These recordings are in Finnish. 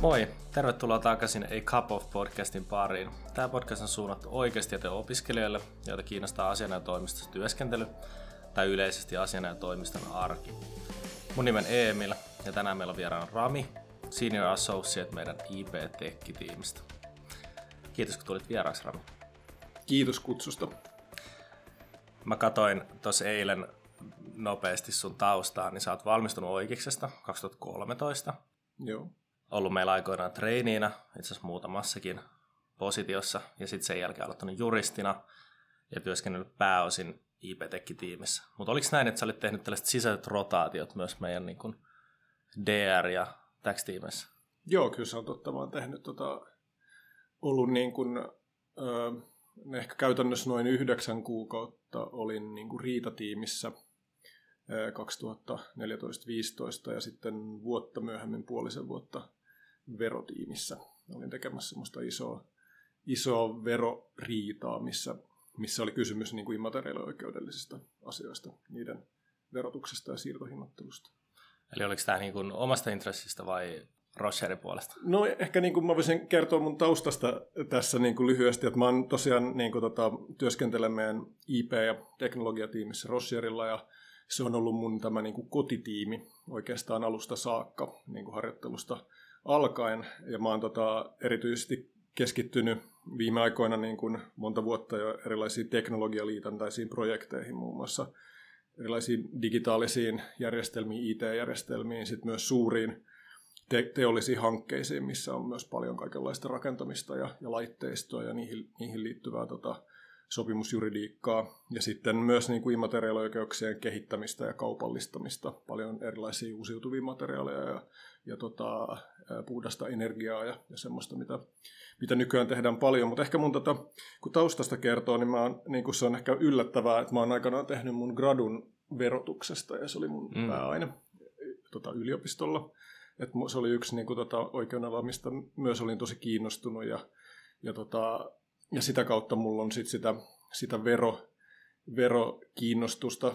Moi, tervetuloa takaisin A Cup of podcastin pariin. Tämä podcast on suunnattu oikeasti opiskelijoille, joita kiinnostaa asianajotoimistossa työskentely tai yleisesti asianajotoimiston arki. Mun nimen Emil ja tänään meillä on vieraana Rami, Senior Associate meidän IP Tech-tiimistä. Kiitos kun tulit vieraaksi Rami. Kiitos kutsusta. Mä katoin tuossa eilen nopeasti sun taustaa, niin sä oot valmistunut oikeuksesta 2013. Joo. Ollut meillä aikoinaan treiniinä, itse asiassa muutamassakin positiossa, ja sitten sen jälkeen aloittanut juristina ja työskennellyt pääosin ip tiimissä Mutta oliko näin, että sä olit tehnyt tällaiset sisäiset rotaatiot myös meidän niin kuin DR- ja tax-tiimeissä? Joo, kyllä se on totta. Mä oon tehnyt tota, ollut niin kuin, ö, ehkä käytännössä noin yhdeksän kuukautta olin niin kuin riitatiimissä 2014-2015 ja sitten vuotta myöhemmin puolisen vuotta verotiimissä. Olin tekemässä semmoista isoa, isoa veroriitaa, missä, missä oli kysymys niin kuin immateriaalioikeudellisista asioista, niiden verotuksesta ja siirtohinnoittelusta. Eli oliko tämä niin kuin omasta intressistä vai Rocherin puolesta? No ehkä niin kuin mä voisin kertoa mun taustasta tässä niin kuin lyhyesti, että mä oon tosiaan niin kuin tota, työskentelen meidän IP- ja teknologiatiimissä Rocherilla ja se on ollut mun tämä niin kuin kotitiimi oikeastaan alusta saakka niin kuin harjoittelusta alkaen. Ja mä oon tota, erityisesti keskittynyt viime aikoina niin kuin monta vuotta jo erilaisiin teknologialiitantaisiin projekteihin, muun muassa erilaisiin digitaalisiin järjestelmiin, IT-järjestelmiin, sitten myös suuriin te- teollisiin hankkeisiin, missä on myös paljon kaikenlaista rakentamista ja, ja laitteistoa ja niihin, niihin liittyvää tota, sopimusjuridiikkaa ja sitten myös niin kuin immateriaalioikeuksien kehittämistä ja kaupallistamista, paljon erilaisia uusiutuvia materiaaleja ja, ja tota, puhdasta energiaa ja, ja semmoista, mitä, mitä nykyään tehdään paljon. Mutta ehkä mun tota, kun taustasta kertoo, niin, mä oon, niin kuin se on ehkä yllättävää, että mä oon aikanaan tehnyt mun gradun verotuksesta ja se oli mun mm. pääaine tota, yliopistolla. Et se oli yksi niin kuin, tota, oikeudenala, mistä myös olin tosi kiinnostunut ja, ja, tota, ja sitä kautta mulla on sit sitä, sitä vero, verokiinnostusta.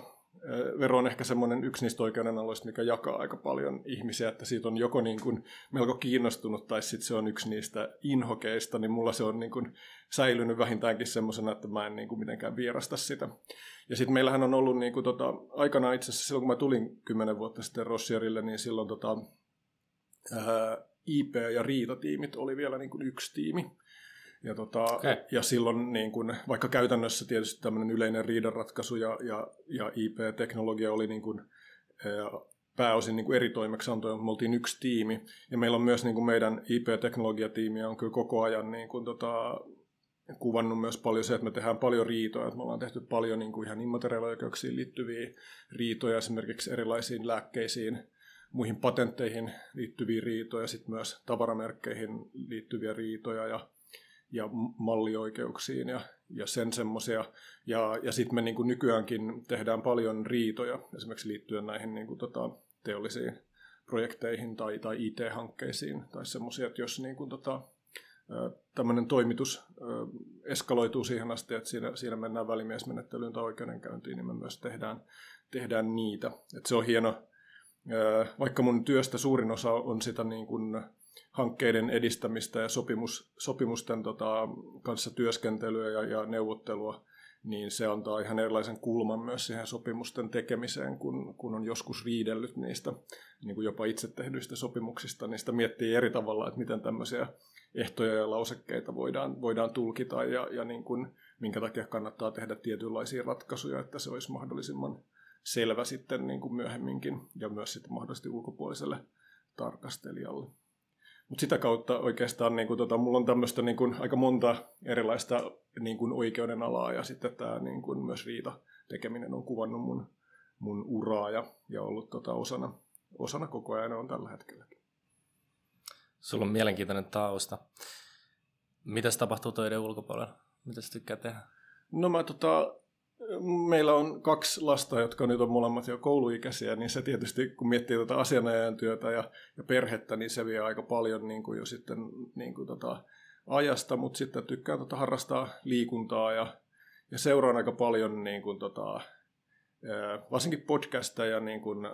Vero on ehkä semmoinen yksi niistä oikeudenaloista, mikä jakaa aika paljon ihmisiä, että siitä on joko niin kuin melko kiinnostunut tai sitten se on yksi niistä inhokeista, niin mulla se on niin kuin säilynyt vähintäänkin semmoisena, että mä en niin kuin mitenkään vierasta sitä. Ja sitten meillähän on ollut niin kuin tota, aikana itse asiassa silloin, kun mä tulin kymmenen vuotta sitten Rossierille, niin silloin tota, ää, IP- ja riitatiimit oli vielä niin kuin yksi tiimi. Ja, tota, okay. ja silloin, niin kun, vaikka käytännössä tietysti tämmöinen yleinen riidanratkaisu ja, ja, ja IP-teknologia oli niin kun, pääosin niin kuin eri toimeksiantoja, mutta me oltiin yksi tiimi. Ja meillä on myös niin kuin meidän IP-teknologiatiimi on kyllä koko ajan niin kuin, tota, kuvannut myös paljon se, että me tehdään paljon riitoja. Että me ollaan tehty paljon niin kuin ihan immateriaalioikeuksiin liittyviä riitoja, esimerkiksi erilaisiin lääkkeisiin, muihin patentteihin liittyviä riitoja, sitten myös tavaramerkkeihin liittyviä riitoja ja ja mallioikeuksiin ja, ja sen semmoisia. Ja, ja sitten me niin kuin nykyäänkin tehdään paljon riitoja esimerkiksi liittyen näihin niin kuin tota, teollisiin projekteihin tai, tai IT-hankkeisiin tai semmoisia, että jos niin kuin tota, tämmöinen toimitus eskaloituu siihen asti, että siinä, siinä mennään välimiesmenettelyyn tai oikeudenkäyntiin, niin me myös tehdään, tehdään niitä. Et se on hieno, vaikka mun työstä suurin osa on sitä niin kuin hankkeiden edistämistä ja sopimus, sopimusten tota, kanssa työskentelyä ja, ja neuvottelua, niin se antaa ihan erilaisen kulman myös siihen sopimusten tekemiseen, kun, kun on joskus riidellyt niistä niin kuin jopa itse tehdyistä sopimuksista. Niistä miettii eri tavalla, että miten tämmöisiä ehtoja ja lausekkeita voidaan, voidaan tulkita ja, ja niin kuin, minkä takia kannattaa tehdä tietynlaisia ratkaisuja, että se olisi mahdollisimman selvä sitten niin kuin myöhemminkin ja myös sitten mahdollisesti ulkopuoliselle tarkastelijalle. Mutta sitä kautta oikeastaan niin kuin, tota, mulla on tämmöistä niin kuin, aika monta erilaista niin kuin, oikeuden alaa ja sitten tämä niin kuin, myös riita tekeminen on kuvannut mun, mun uraa ja, ja ollut tota, osana, osana koko ajan on tällä hetkellä. Sulla on mielenkiintoinen tausta. Mitäs tapahtuu töiden ulkopuolella? Mitä sä tykkää tehdä? No mä tota, meillä on kaksi lasta, jotka nyt on molemmat jo kouluikäisiä, niin se tietysti, kun miettii tuota asianajajan työtä ja, ja perhettä, niin se vie aika paljon niin kuin jo sitten niin kuin tota ajasta, mutta sitten tykkään tota harrastaa liikuntaa ja, ja seuraan aika paljon niin kuin tota, varsinkin podcasteja niin kuin,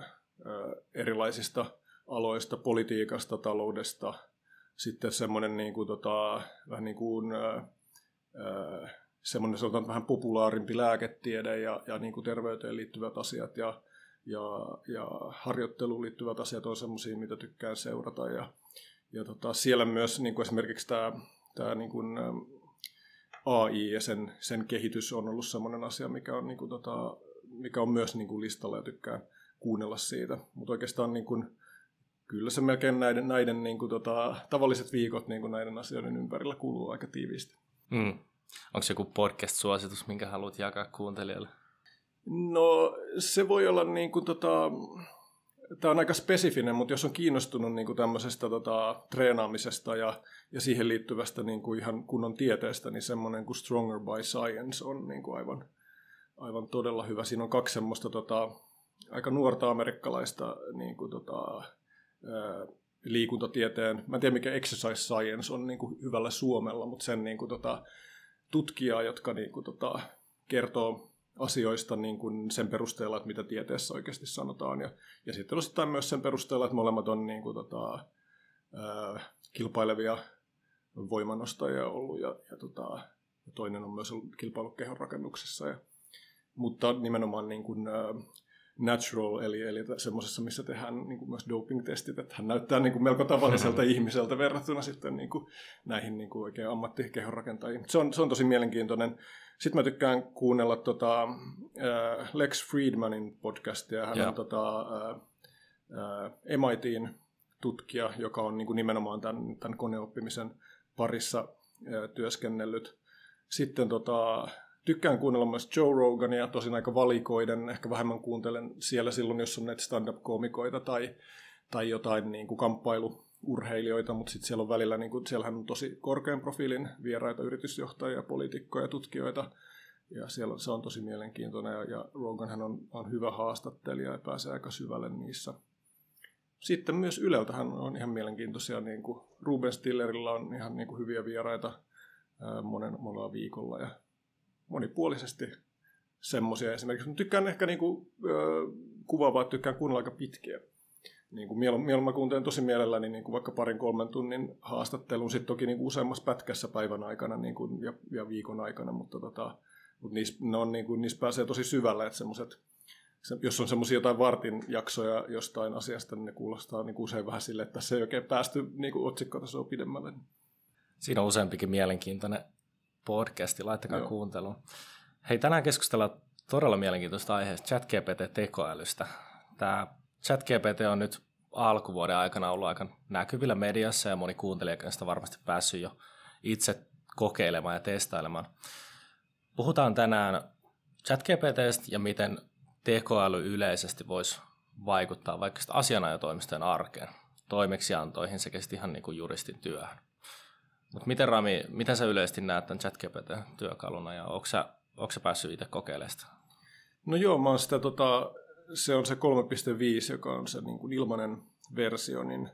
erilaisista aloista, politiikasta, taloudesta, sitten semmoinen niin kuin, tota, vähän niin kuin, ää, semmoinen sanotaan vähän populaarimpi lääketiede ja, ja niin kuin terveyteen liittyvät asiat ja, ja, ja harjoitteluun liittyvät asiat on semmoisia, mitä tykkään seurata. Ja, ja tota, siellä myös niin kuin esimerkiksi tämä, tämä niin kuin, AI ja sen, sen kehitys on ollut semmoinen asia, mikä on, niin kuin, tota, mikä on myös niin kuin listalla ja tykkään kuunnella siitä. Mutta oikeastaan niin kuin, kyllä se melkein näiden, näiden niin kuin, tota, tavalliset viikot niin kuin näiden asioiden ympärillä kuluu aika tiiviisti. Mm. Onko joku podcast-suositus, minkä haluat jakaa kuuntelijoille? No se voi olla niin kuin, tota, tämä on aika spesifinen, mutta jos on kiinnostunut niin kuin tämmöisestä tota, treenaamisesta ja, ja siihen liittyvästä niin kuin ihan kunnon tieteestä, niin semmoinen kuin Stronger by Science on niin kuin aivan, aivan todella hyvä. Siinä on kaksi semmoista tota, aika nuorta amerikkalaista niin kuin, tota, ää, liikuntatieteen, mä en tiedä mikä exercise science on niin kuin hyvällä suomella, mutta sen niin kuin, tota, tutkijaa, jotka niin kuin, tota, kertoo asioista niin kuin sen perusteella, että mitä tieteessä oikeasti sanotaan. Ja, ja sitten osittain myös sen perusteella, että molemmat on niin kuin, tota, ää, kilpailevia voimanostajia ollut ja, ja, tota, ja toinen on myös ollut kilpailut kehon rakennuksessa. Ja, mutta nimenomaan niin kuin, ää, natural, eli, eli semmoisessa, missä tehdään niin kuin myös doping-testit, että hän näyttää niin kuin melko tavalliselta ihmiseltä verrattuna sitten niin kuin näihin niin kuin oikein ammattikehonrakentajiin. Se on, se on tosi mielenkiintoinen. Sitten mä tykkään kuunnella tota, äh, Lex Friedmanin podcastia. Hän yeah. on tota, äh, äh, MITin tutkija, joka on niin kuin nimenomaan tämän, tämän koneoppimisen parissa äh, työskennellyt. Sitten tota, tykkään kuunnella myös Joe Rogania, tosin aika valikoiden, ehkä vähemmän kuuntelen siellä silloin, jos on näitä stand-up-koomikoita tai, tai jotain niin kuin kamppailuurheilijoita, mutta sitten siellä on välillä, niin kuin, siellähän on tosi korkean profiilin vieraita yritysjohtajia, poliitikkoja, tutkijoita, ja siellä se on tosi mielenkiintoinen, ja, ja Rogan hän on, on hyvä haastattelija ja pääsee aika syvälle niissä. Sitten myös Yleltähän on ihan mielenkiintoisia, niin kuin Ruben Stillerilla on ihan niin kuin hyviä vieraita monen, monella viikolla, ja monipuolisesti semmoisia esimerkiksi. Mutta tykkään ehkä niinku, kuvaavaa, että tykkään kuunnella aika pitkiä. Niin kuin mieluummin mä kuuntelen tosi mielelläni niin kuin vaikka parin kolmen tunnin haastattelun, sitten toki niin kuin useammassa pätkässä päivän aikana niin kuin, ja, ja, viikon aikana, mutta, tota, mutta niissä, ne on, niin kuin, niissä pääsee tosi syvälle, että semmoiset, se, jos on semmoisia jotain vartin jaksoja jostain asiasta, niin ne kuulostaa niin kuin usein vähän sille, että tässä ei oikein päästy niin kuin pidemmälle. Siinä on useampikin mielenkiintoinen podcasti, laittakaa Joo. kuunteluun. Hei, tänään keskustellaan todella mielenkiintoista aiheesta ChatGPT-tekoälystä. Tämä ChatGPT on nyt alkuvuoden aikana ollut aika näkyvillä mediassa ja moni kuuntelija sitä varmasti päässyt jo itse kokeilemaan ja testailemaan. Puhutaan tänään ChatGPTstä ja miten tekoäly yleisesti voisi vaikuttaa vaikka asianajotoimistojen arkeen, toimeksiantoihin sekä ihan niin kuin juristin työhön. Mutta miten Rami, miten sä yleisesti näet tämän ChatGPT-työkaluna ja onko sä, onko sä päässyt itse kokeilemaan sitä? No joo, mä oon sitä, tota, se on se 3.5, joka on se niin kuin ilmainen versio, niin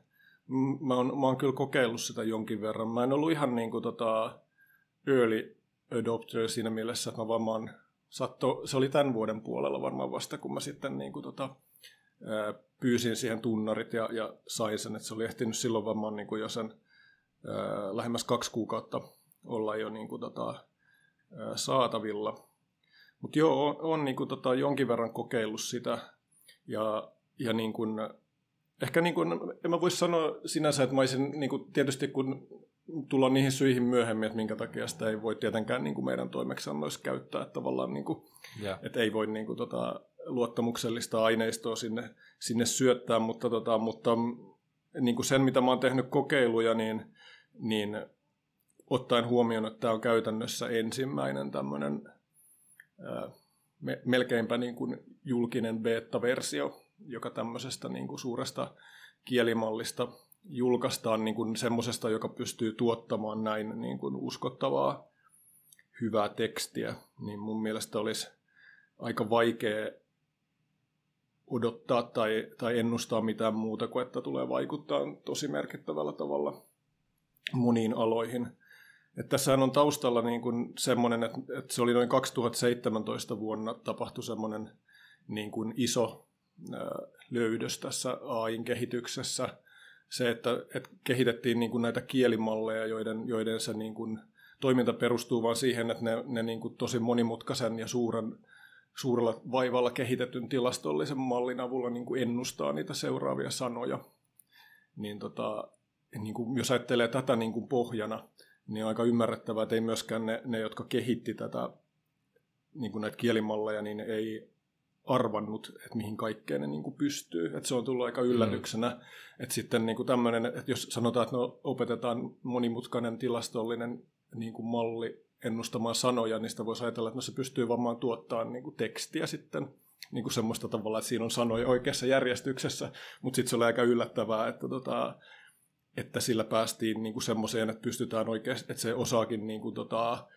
mä oon, mä oon kyllä kokeillut sitä jonkin verran. Mä en ollut ihan niin kuin, tota, early adopter siinä mielessä, että mä varmaan satto, se oli tämän vuoden puolella varmaan vasta, kun mä sitten niin kuin, tota, pyysin siihen tunnarit ja, ja sain sen, että se oli ehtinyt silloin varmaan niin kuin jo sen lähemmäs kaksi kuukautta olla jo niin kuin, tota, saatavilla. Mutta joo, on, on niin kuin, tota, jonkin verran kokeillut sitä. Ja, ja niin kuin, ehkä niin kuin, en mä voisi sanoa sinänsä, että mä olisin, niin kuin, tietysti kun tullaan niihin syihin myöhemmin, että minkä takia sitä ei voi tietenkään niin kuin meidän toimeksiannoissa käyttää, että tavallaan niin kuin, yeah. että ei voi niin kuin, tota, luottamuksellista aineistoa sinne, sinne syöttää, mutta, tota, mutta niin kuin sen, mitä mä oon tehnyt kokeiluja, niin niin ottaen huomioon, että tämä on käytännössä ensimmäinen tämmöinen ää, me, melkeinpä niin kuin julkinen beta-versio, joka tämmöisestä niin kuin suuresta kielimallista julkaistaan niin kuin semmoisesta, joka pystyy tuottamaan näin niin kuin uskottavaa hyvää tekstiä, niin mun mielestä olisi aika vaikea odottaa tai, tai ennustaa mitään muuta kuin, että tulee vaikuttaa tosi merkittävällä tavalla moniin aloihin. Että tässähän on taustalla niin kuin semmoinen, että, että se oli noin 2017 vuonna tapahtui semmoinen niin kuin iso löydös tässä AIn kehityksessä. se, että, että kehitettiin niin kuin näitä kielimalleja, joiden, joiden se niin kuin toiminta perustuu vain siihen, että ne, ne niin kuin tosi monimutkaisen ja suuren, suurella vaivalla kehitetyn tilastollisen mallin avulla niin kuin ennustaa niitä seuraavia sanoja. Niin tota, niin kuin, jos ajattelee tätä niin kuin pohjana, niin on aika ymmärrettävää, että ei myöskään ne, ne jotka kehitti tätä niin kuin näitä kielimalleja, niin ei arvannut, että mihin kaikkeen ne niin kuin pystyy. Että se on tullut aika yllätyksenä. Mm. Että sitten niin kuin tämmöinen, että jos sanotaan, että no, opetetaan monimutkainen tilastollinen niin kuin malli ennustamaan sanoja, niin sitä voisi ajatella, että no se pystyy varmaan tuottamaan niin kuin tekstiä sitten niin kuin semmoista tavalla, että siinä on sanoja oikeassa järjestyksessä, mutta sitten se oli aika yllättävää, että, tota, että sillä päästiin niin kuin semmoiseen, että pystytään oikeasti, että se osaakin niin kuin, tota,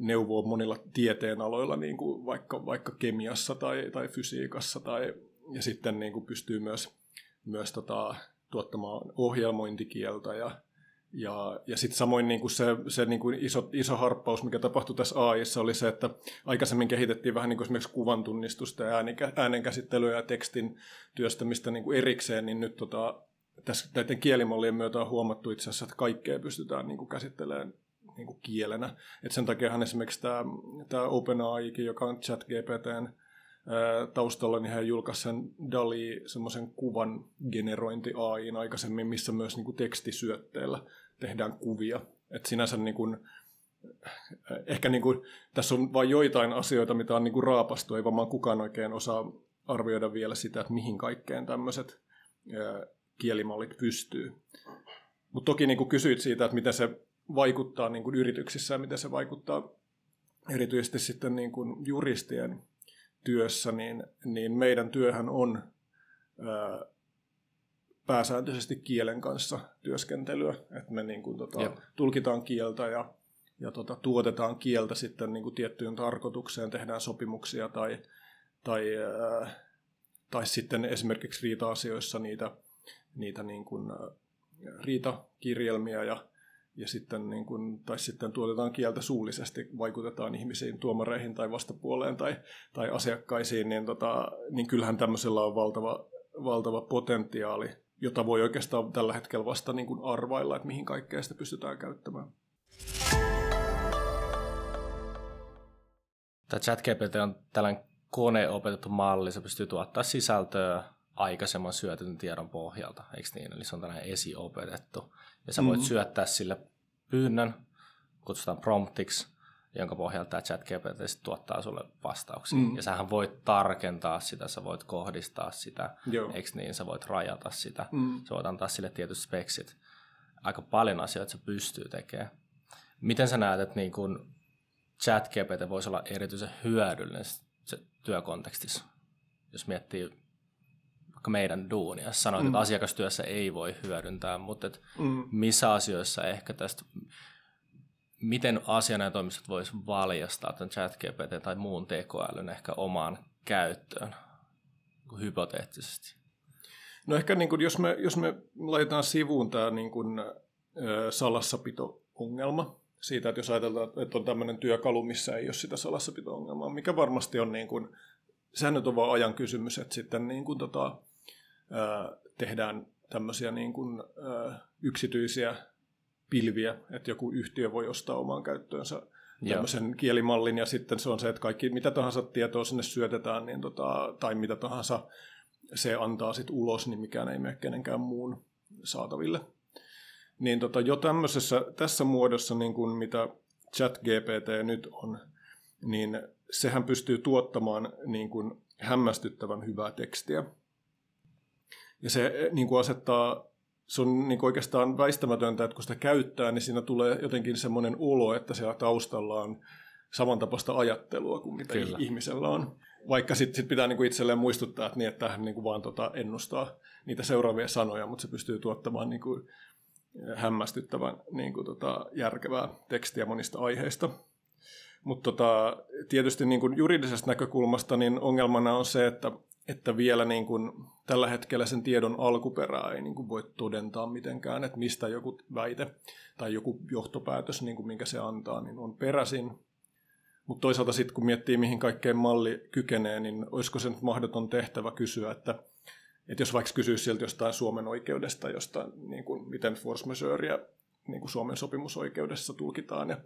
neuvoa monilla tieteenaloilla, niin kuin vaikka, vaikka kemiassa tai, tai fysiikassa, tai, ja sitten niin kuin pystyy myös, myös tota, tuottamaan ohjelmointikieltä ja ja, ja sitten samoin niin kuin se, se niin kuin iso, iso harppaus, mikä tapahtui tässä AIssa, oli se, että aikaisemmin kehitettiin vähän niin kuin esimerkiksi kuvan tunnistusta ja äänenkäsittelyä ja tekstin työstämistä niin kuin erikseen, niin nyt tota, tässä näiden kielimallien myötä on huomattu itse asiassa, että kaikkea pystytään niin kuin käsittelemään niin kuin kielenä. Et sen takiahan esimerkiksi tämä, tämä OpenAI, joka on ChatGPTn taustalla, niin hän julkaisi sen DALI semmoisen kuvan generointi AIin aikaisemmin, missä myös niin kuin tekstisyötteellä tehdään kuvia. Et sinänsä niin kuin, ehkä niin kuin, tässä on vain joitain asioita, mitä on niin kuin raapastu, ei varmaan kukaan oikein osaa arvioida vielä sitä, että mihin kaikkeen tämmöiset kielimallit pystyy. Mutta toki niin kuin kysyit siitä, että miten se vaikuttaa niin kuin yrityksissä ja miten se vaikuttaa erityisesti sitten niin kuin juristien työssä, niin, niin meidän työhän on ää, pääsääntöisesti kielen kanssa työskentelyä, että me niin kuin, tota, tulkitaan kieltä ja, ja tota, tuotetaan kieltä sitten niin kuin tiettyyn tarkoitukseen, tehdään sopimuksia tai, tai, ää, tai sitten esimerkiksi riita-asioissa niitä, niitä niin kuin, riitakirjelmiä ja ja sitten, niin kuin, tai sitten tuotetaan kieltä suullisesti, vaikutetaan ihmisiin, tuomareihin tai vastapuoleen tai, tai asiakkaisiin, niin, tota, niin kyllähän tämmöisellä on valtava, valtava potentiaali, jota voi oikeastaan tällä hetkellä vasta niin kuin arvailla, että mihin kaikkea sitä pystytään käyttämään. Tämä ChatGPT on tällainen koneopetettu malli, se pystyy tuottaa sisältöä aikaisemman syötetyn tiedon pohjalta, eikö niin? Eli se on tällainen esiopetettu. Ja sä voit mm. syöttää sille pyynnön, kutsutaan promptiksi, jonka pohjalta tämä chat GPT tuottaa sulle vastauksia. Mm. Ja sähän voit tarkentaa sitä, sä voit kohdistaa sitä, Joo. eikö niin, sä voit rajata sitä, mm. sä voit antaa sille tietyt speksit. Aika paljon asioita se pystyy tekemään. Miten sä näet, että niin kun chat GPT voisi olla erityisen hyödyllinen työkontekstissa, jos miettii meidän duunia. Sanoit, mm. että asiakastyössä ei voi hyödyntää, mutta et mm. missä asioissa ehkä tästä, miten asianajotoimistot voisi valjastaa tämän chat GPT tai muun tekoälyn ehkä omaan käyttöön hypoteettisesti? No ehkä niin kuin, jos, me, jos me laitetaan sivuun tämä niin kuin, salassapito-ongelma, siitä, että jos ajatellaan, että on tämmöinen työkalu, missä ei ole sitä salassapito-ongelmaa, mikä varmasti on niin kuin, sehän nyt on vaan ajan kysymys, että sitten niin kuin, tota, tehdään tämmöisiä niin kuin, yksityisiä pilviä, että joku yhtiö voi ostaa omaan käyttöönsä tämmöisen Joo. kielimallin, ja sitten se on se, että kaikki mitä tahansa tietoa sinne syötetään, niin tota, tai mitä tahansa se antaa sitten ulos, niin mikään ei mene kenenkään muun saataville. Niin tota, jo tämmöisessä, tässä muodossa, niin kuin mitä ChatGPT nyt on, niin sehän pystyy tuottamaan niin kuin hämmästyttävän hyvää tekstiä. Ja se eh, niin kuin asettaa, se on niin kuin oikeastaan väistämätöntä, että kun sitä käyttää, niin siinä tulee jotenkin semmoinen olo, että siellä taustalla on samantapaista ajattelua kuin mitä Kyllä. ihmisellä on. Vaikka sitten sit pitää niinku itselleen muistuttaa, että, niin, että hän niinku vaan tota ennustaa niitä seuraavia sanoja, mutta se pystyy tuottamaan niinku hämmästyttävän niinku tota järkevää tekstiä monista aiheista. Mutta tota, tietysti niinku juridisesta näkökulmasta niin ongelmana on se, että että vielä niin kuin tällä hetkellä sen tiedon alkuperää ei niin kuin voi todentaa mitenkään, että mistä joku väite tai joku johtopäätös, niin kuin minkä se antaa, niin on peräisin. Mutta toisaalta sitten kun miettii, mihin kaikkeen malli kykenee, niin olisiko se nyt mahdoton tehtävä kysyä, että, että jos vaikka kysyisi sieltä jostain Suomen oikeudesta, jostain, niin kuin, miten force majeurea niin kuin Suomen sopimusoikeudessa tulkitaan ja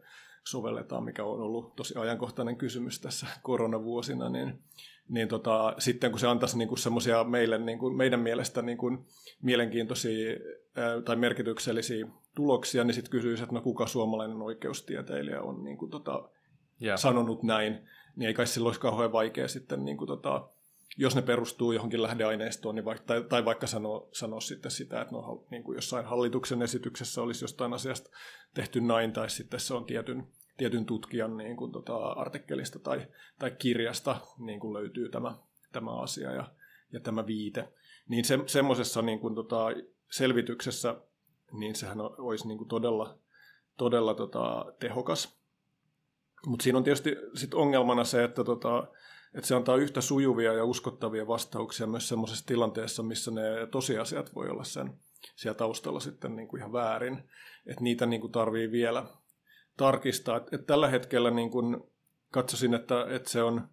sovelletaan, mikä on ollut tosi ajankohtainen kysymys tässä koronavuosina, niin, niin tota, sitten kun se antaisi niin semmoisia meille, niin kuin, meidän mielestä niin kuin mielenkiintoisia ää, tai merkityksellisiä tuloksia, niin sitten kysyisi, että no kuka suomalainen oikeustieteilijä on niin kuin, tota, yeah. sanonut näin, niin ei kai silloin olisi kauhean vaikea sitten niin kuin, tota, jos ne perustuu johonkin lähdeaineistoon, niin vaikka, tai, tai vaikka sanoa sano sitten sitä, että no, niin kuin jossain hallituksen esityksessä olisi jostain asiasta tehty näin, tai sitten se on tietyn, tietyn tutkijan niin kuin, tota, artikkelista tai, tai kirjasta niin kuin löytyy tämä, tämä asia ja, ja tämä viite. Niin se, semmoisessa niin kuin, tota, selvityksessä, niin sehän olisi niin kuin todella, todella tota, tehokas. Mutta siinä on tietysti sit ongelmana se, että tota, että se antaa yhtä sujuvia ja uskottavia vastauksia myös sellaisessa tilanteessa, missä ne tosiasiat voi olla sen siellä taustalla sitten niin kuin ihan väärin. Että niitä niin kuin tarvii vielä tarkistaa. Et, tällä hetkellä niin kuin katsoisin, että, että se on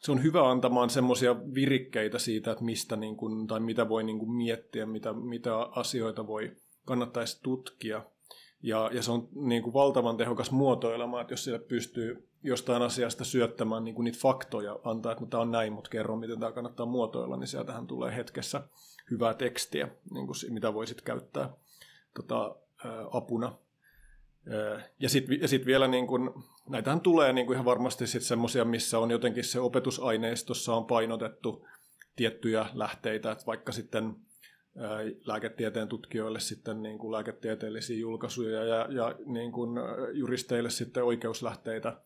se on hyvä antamaan semmoisia virikkeitä siitä, että mistä niin kuin, tai mitä voi niin kuin miettiä, mitä, mitä asioita voi kannattaisi tutkia. Ja, ja se on niin kuin valtavan tehokas muotoilema, että jos sille pystyy jostain asiasta syöttämään niin kuin niitä faktoja, antaa, että no, tämä on näin, mutta kerro, miten tämä kannattaa muotoilla, niin sieltähän tulee hetkessä hyvää tekstiä, niin kuin, mitä voisit käyttää tota, ää, apuna. Ja sitten sit vielä, niin kun, näitähän tulee niin kuin ihan varmasti semmoisia, missä on jotenkin se opetusaineistossa on painotettu tiettyjä lähteitä, että vaikka sitten lääketieteen tutkijoille sitten niin kuin lääketieteellisiä julkaisuja ja, ja niin kuin juristeille sitten oikeuslähteitä,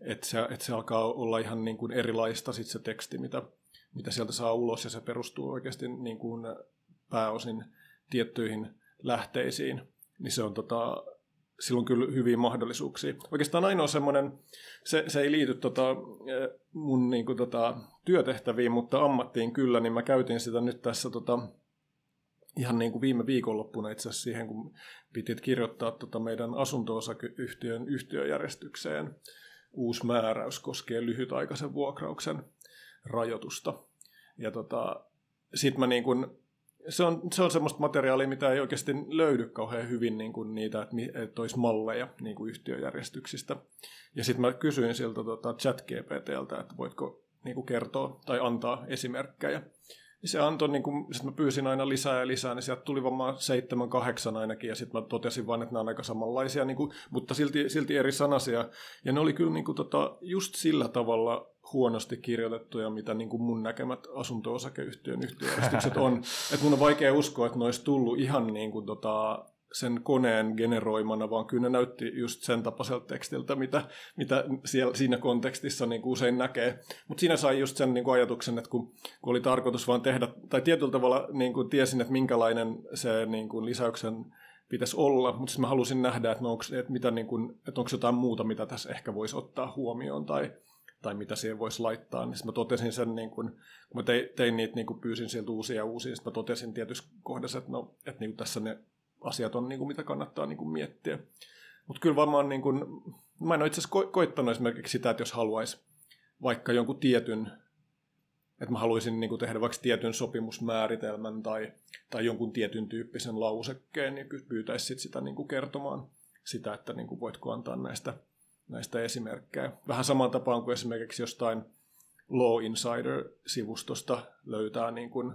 että se, että se alkaa olla ihan niin kuin erilaista sit se teksti, mitä, mitä sieltä saa ulos ja se perustuu oikeasti niin kuin pääosin tiettyihin lähteisiin, niin se on tota, silloin kyllä hyviä mahdollisuuksia. Oikeastaan ainoa semmoinen, se, se ei liity tota, mun niin kuin, tota, työtehtäviin, mutta ammattiin kyllä, niin mä käytin sitä nyt tässä tota, ihan niin kuin viime viikonloppuna itse asiassa siihen, kun pitit kirjoittaa tota meidän asunto-osakeyhtiön yhtiöjärjestykseen uusi määräys koskee lyhytaikaisen vuokrauksen rajoitusta. Ja tota, sit mä niin kun, se on, se on semmoista materiaalia, mitä ei oikeasti löydy kauhean hyvin niin kuin niitä, että, olisi malleja niin kuin yhtiöjärjestyksistä. Ja sitten mä kysyin siltä tota, chat-GPTltä, että voitko niin kuin kertoa tai antaa esimerkkejä. Niin se antoi, niin kun, sit mä pyysin aina lisää ja lisää, niin sieltä tuli varmaan seitsemän, kahdeksan ainakin, ja sitten mä totesin vain, että nämä on aika samanlaisia, niin kuin, mutta silti, silti eri sanasia. Ja ne oli kyllä niin kuin, tota, just sillä tavalla huonosti kirjoitettuja, mitä niin kuin mun näkemät asunto-osakeyhtiön yhtiöjärjestykset on. Että mun on vaikea uskoa, että ne olisi tullut ihan niin kuin, tota, sen koneen generoimana, vaan kyllä ne näytti just sen tapaiselta tekstiltä, mitä, mitä siellä, siinä kontekstissa niin kuin usein näkee. Mutta siinä sai just sen niin kuin ajatuksen, että kun, kun oli tarkoitus vaan tehdä, tai tietyllä tavalla niin kuin tiesin, että minkälainen se niin kuin lisäyksen pitäisi olla, mutta sitten mä halusin nähdä, että, no onko, että, mitä, niin kuin, että onko jotain muuta, mitä tässä ehkä voisi ottaa huomioon, tai, tai mitä siihen voisi laittaa, niin mä totesin sen, niin kun, kun mä tein, tein niitä, niin kun pyysin sieltä uusia ja uusia, sitten mä totesin tietyssä kohdassa, että, no, että niin tässä ne asiat on, niin kuin, mitä kannattaa niin kuin miettiä. Mutta kyllä varmaan, niin kuin, mä en ole itse asiassa ko- koittanut esimerkiksi sitä, että jos haluaisi vaikka jonkun tietyn, että mä haluaisin niin kuin tehdä vaikka tietyn sopimusmääritelmän tai, tai jonkun tietyn tyyppisen lausekkeen, niin pyytäisi sit sitä niin kuin kertomaan sitä, että niin kuin voitko antaa näistä, näistä esimerkkejä. Vähän samaan tapaan kuin esimerkiksi jostain Law Insider-sivustosta löytää niin kuin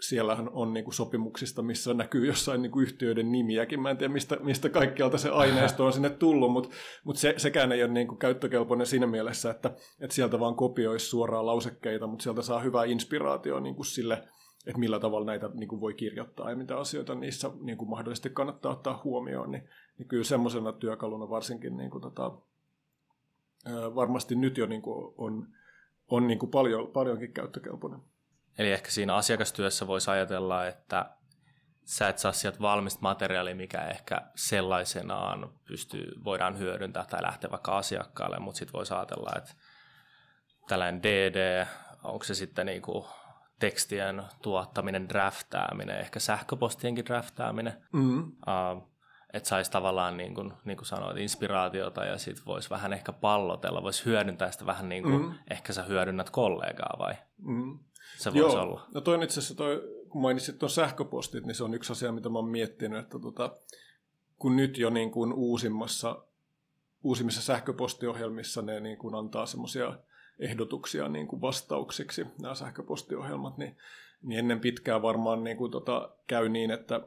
siellähän on niin kuin sopimuksista, missä näkyy jossain niin kuin yhtiöiden nimiäkin. Mä en tiedä, mistä, mistä kaikkialta se aineisto on sinne tullut, mutta, mutta se, sekään ei ole niin kuin käyttökelpoinen siinä mielessä, että, että sieltä vaan kopioisi suoraan lausekkeita, mutta sieltä saa hyvää inspiraatio niin kuin sille, että millä tavalla näitä niin kuin voi kirjoittaa ja mitä asioita niissä niin kuin mahdollisesti kannattaa ottaa huomioon, niin, niin kyllä semmoisena työkaluna varsinkin niin kuin tota, varmasti nyt jo niin kuin on, on niin kuin paljon, paljonkin käyttökelpoinen. Eli ehkä siinä asiakastyössä voisi ajatella, että sä et saa sieltä valmista materiaalia, mikä ehkä sellaisenaan pystyy, voidaan hyödyntää tai lähteä vaikka asiakkaalle, mutta sitten voisi ajatella, että tällainen DD, onko se sitten niin kuin tekstien tuottaminen, draftaaminen, ehkä sähköpostienkin draftaaminen, mm. uh, että saisi tavallaan, niin kuin, niin kuin sanoit, inspiraatiota ja sitten voisi vähän ehkä pallotella, voisi hyödyntää sitä vähän niin kuin mm. ehkä sä hyödynnät kollegaa vai? Mm. Se voisi Joo. olla. No toi itse asiassa, toi, kun mainitsit tuon sähköpostit, niin se on yksi asia, mitä mä oon miettinyt, että tota, kun nyt jo niin kuin uusimmassa, uusimmissa sähköpostiohjelmissa ne niin kuin antaa semmoisia ehdotuksia niin kuin vastauksiksi, nämä sähköpostiohjelmat, niin, niin ennen pitkää varmaan niin kuin tota, käy niin, että,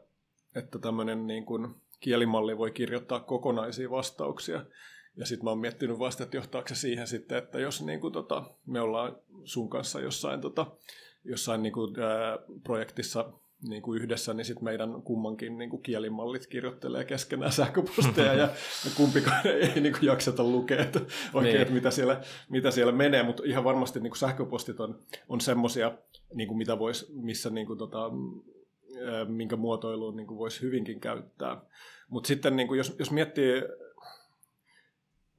että tämmöinen niin kuin kielimalli voi kirjoittaa kokonaisia vastauksia. Ja sitten mä oon miettinyt vasta, että johtaako se siihen sitten, että jos niin kuin, tota, me ollaan sun kanssa jossain, tota, jossain niin kuin, ää, projektissa niin kuin yhdessä, niin sitten meidän kummankin niin kuin kielimallit kirjoittelee keskenään sähköposteja ja kumpikaan ei niin kuin jakseta lukea että oikein, niin. että mitä, siellä, mitä siellä menee, mutta ihan varmasti niin kuin sähköpostit on, on semmoisia, niin mitä vois, missä niin kuin, tota, minkä muotoiluun niin voisi hyvinkin käyttää. Mutta sitten niin kuin, jos, jos miettii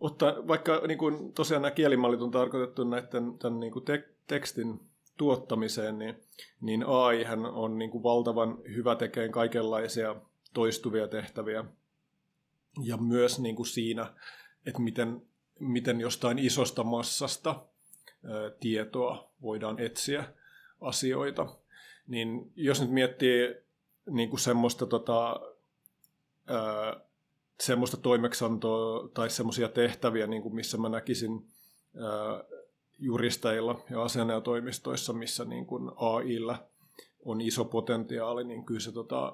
ottaa, vaikka niin kuin, tosiaan nämä kielimallit on tarkoitettu näiden tämän, niin kuin te, tekstin tuottamiseen, niin, niin AI on niin kuin valtavan hyvä tekemään kaikenlaisia toistuvia tehtäviä. Ja myös niin kuin siinä, että miten, miten jostain isosta massasta ää, tietoa voidaan etsiä asioita. Niin jos nyt miettii niin kuin semmoista, tota, ää, semmoista toimeksantoa tai semmoisia tehtäviä, niin kuin missä mä näkisin ää, juristeilla ja asianajotoimistoissa, missä niin kuin AIlla on iso potentiaali, niin kyllä se tota,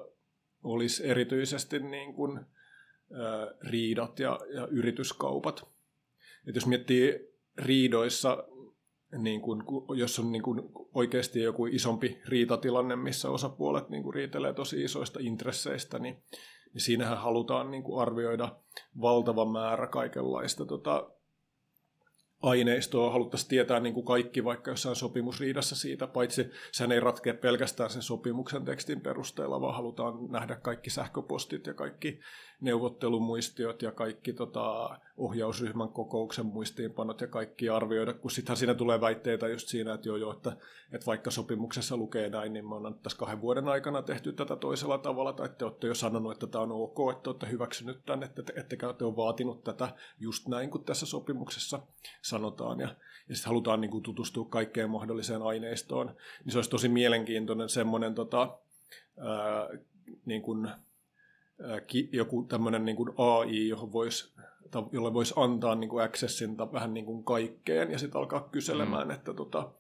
olisi erityisesti niin kuin, ää, riidat ja, ja yrityskaupat. Et jos miettii riidoissa, niin kuin, jos on niin kuin oikeasti joku isompi riitatilanne, missä osapuolet niin kuin riitelee tosi isoista intresseistä, niin, niin siinähän halutaan niin kuin arvioida valtava määrä kaikenlaista tota, aineistoa. Haluttaisiin tietää niin kuin kaikki vaikka jossain sopimusriidassa siitä, paitsi sen ei ratkea pelkästään sen sopimuksen tekstin perusteella, vaan halutaan nähdä kaikki sähköpostit ja kaikki neuvottelumuistiot ja kaikki tota, ohjausryhmän kokouksen muistiinpanot ja kaikki arvioida, kun sittenhän siinä tulee väitteitä just siinä, että joo joo, että, että vaikka sopimuksessa lukee näin, niin me on tässä kahden vuoden aikana tehty tätä toisella tavalla, tai te olette jo sanonut, että tämä on ok, että olette hyväksynyt tämän, että te, ettekä te ole vaatinut tätä just näin kuin tässä sopimuksessa sanotaan, ja, ja sitten halutaan niin kuin, tutustua kaikkeen mahdolliseen aineistoon, niin se olisi tosi mielenkiintoinen semmoinen tota, ää, niin kuin, joku tämmöinen niin kuin AI, johon voisi jolle voisi antaa niin kuin accessin vähän niin kuin kaikkeen ja sitten alkaa kyselemään, mm. että, tota,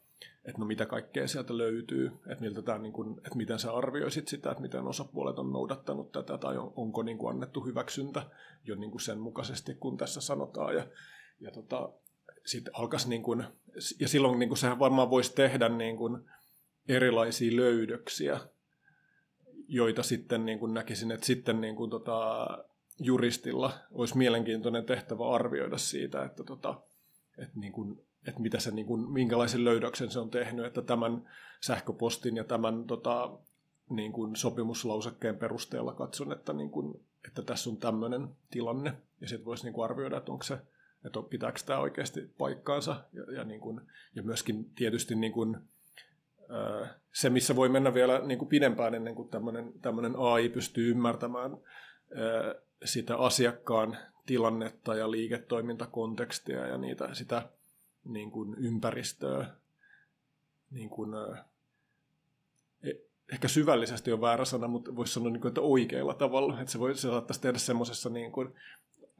että no mitä kaikkea sieltä löytyy, että, miltä tämä, niin kuin, että miten sä arvioisit sitä, että miten osapuolet on noudattanut tätä tai on, onko niin kuin annettu hyväksyntä jo niin kuin sen mukaisesti, kun tässä sanotaan. Ja, ja tota, sitten alkaisi niin kuin, ja silloin niin kuin sehän varmaan voisi tehdä niin kuin erilaisia löydöksiä joita sitten niin kuin näkisin, että sitten niin kuin tota, juristilla olisi mielenkiintoinen tehtävä arvioida siitä, että, tota, että, niin kuin, että mitä se, niin kuin, minkälaisen löydöksen se on tehnyt, että tämän sähköpostin ja tämän tota, niin kuin sopimuslausekkeen perusteella katson, että, niin kuin, että tässä on tämmöinen tilanne, ja sitten voisi niin kuin arvioida, että onko se, että pitääkö tämä oikeasti paikkaansa, ja, ja, niin kuin, ja myöskin tietysti niin kuin, se, missä voi mennä vielä niin kuin pidempään ennen kuin tämmöinen, tämmöinen AI pystyy ymmärtämään sitä asiakkaan tilannetta ja liiketoimintakontekstia ja niitä, sitä niin kuin ympäristöä niin kuin, e, ehkä syvällisesti on väärä sana, mutta voisi sanoa, niin kuin, että oikealla tavalla. Että se, voi, se saattaisi tehdä semmoisessa niin kuin,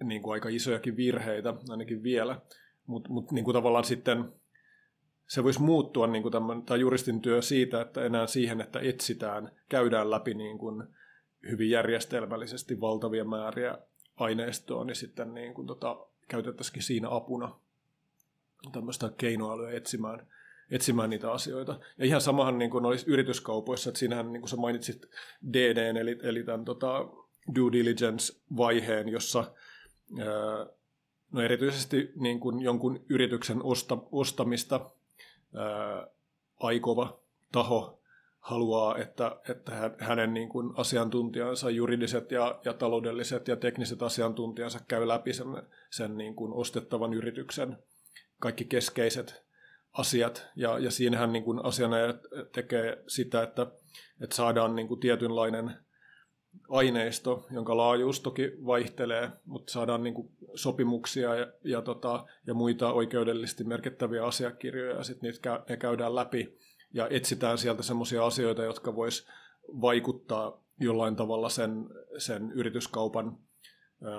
niin kuin aika isojakin virheitä, ainakin vielä. Mutta mut, niin kuin tavallaan sitten se voisi muuttua niin kuin tämän, tai juristin työ siitä, että enää siihen, että etsitään, käydään läpi niin kuin hyvin järjestelmällisesti valtavia määriä aineistoa, niin sitten niin kuin tota, käytettäisiin siinä apuna tämmöistä keinoälyä etsimään, etsimään niitä asioita. Ja ihan samahan niin kuin olisi yrityskaupoissa, että siinähän niin kuin sä mainitsit DD, eli, eli tämän tota, due diligence-vaiheen, jossa no erityisesti niin kuin jonkun yrityksen osta, ostamista aikova taho haluaa, että, että hänen niin kuin asiantuntijansa, juridiset ja, ja taloudelliset ja tekniset asiantuntijansa käy läpi sen, sen niin kuin ostettavan yrityksen kaikki keskeiset asiat. Ja, ja siinähän niin kuin asianajaja tekee sitä, että, että saadaan niin kuin tietynlainen aineisto, jonka laajuus toki vaihtelee, mutta saadaan niin kuin sopimuksia ja, ja, tota, ja muita oikeudellisesti merkittäviä asiakirjoja, ja sitten niitä ne käydään läpi ja etsitään sieltä semmoisia asioita, jotka vois vaikuttaa jollain tavalla sen, sen yrityskaupan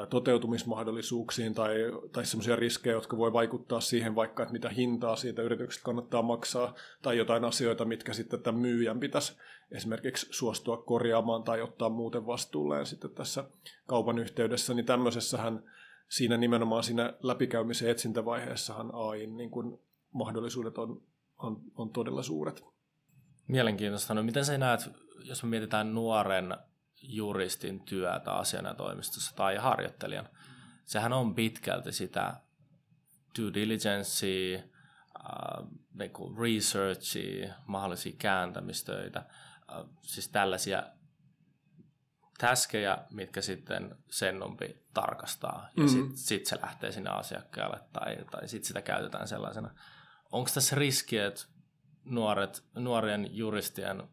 toteutumismahdollisuuksiin tai, tai sellaisia riskejä, jotka voi vaikuttaa siihen vaikka, että mitä hintaa siitä yrityksestä kannattaa maksaa, tai jotain asioita, mitkä sitten tämän myyjän pitäisi esimerkiksi suostua korjaamaan tai ottaa muuten vastuulleen sitten tässä kaupan yhteydessä, niin tämmöisessähän siinä nimenomaan siinä läpikäymisen etsintävaiheessahan AI niin kuin mahdollisuudet on, on, on todella suuret. Mielenkiintoista. No miten sä näet, jos me mietitään nuoren juristin työtä asianajotoimistossa tai harjoittelijan. Sehän on pitkälti sitä due diligencea, äh, niinku researchia, mahdollisia kääntämistöitä, äh, siis tällaisia täskejä, mitkä sitten sennompi tarkastaa ja mm-hmm. sitten sit se lähtee sinne asiakkaalle tai, tai sitten sitä käytetään sellaisena. Onko tässä riski, että nuoret, nuorien juristien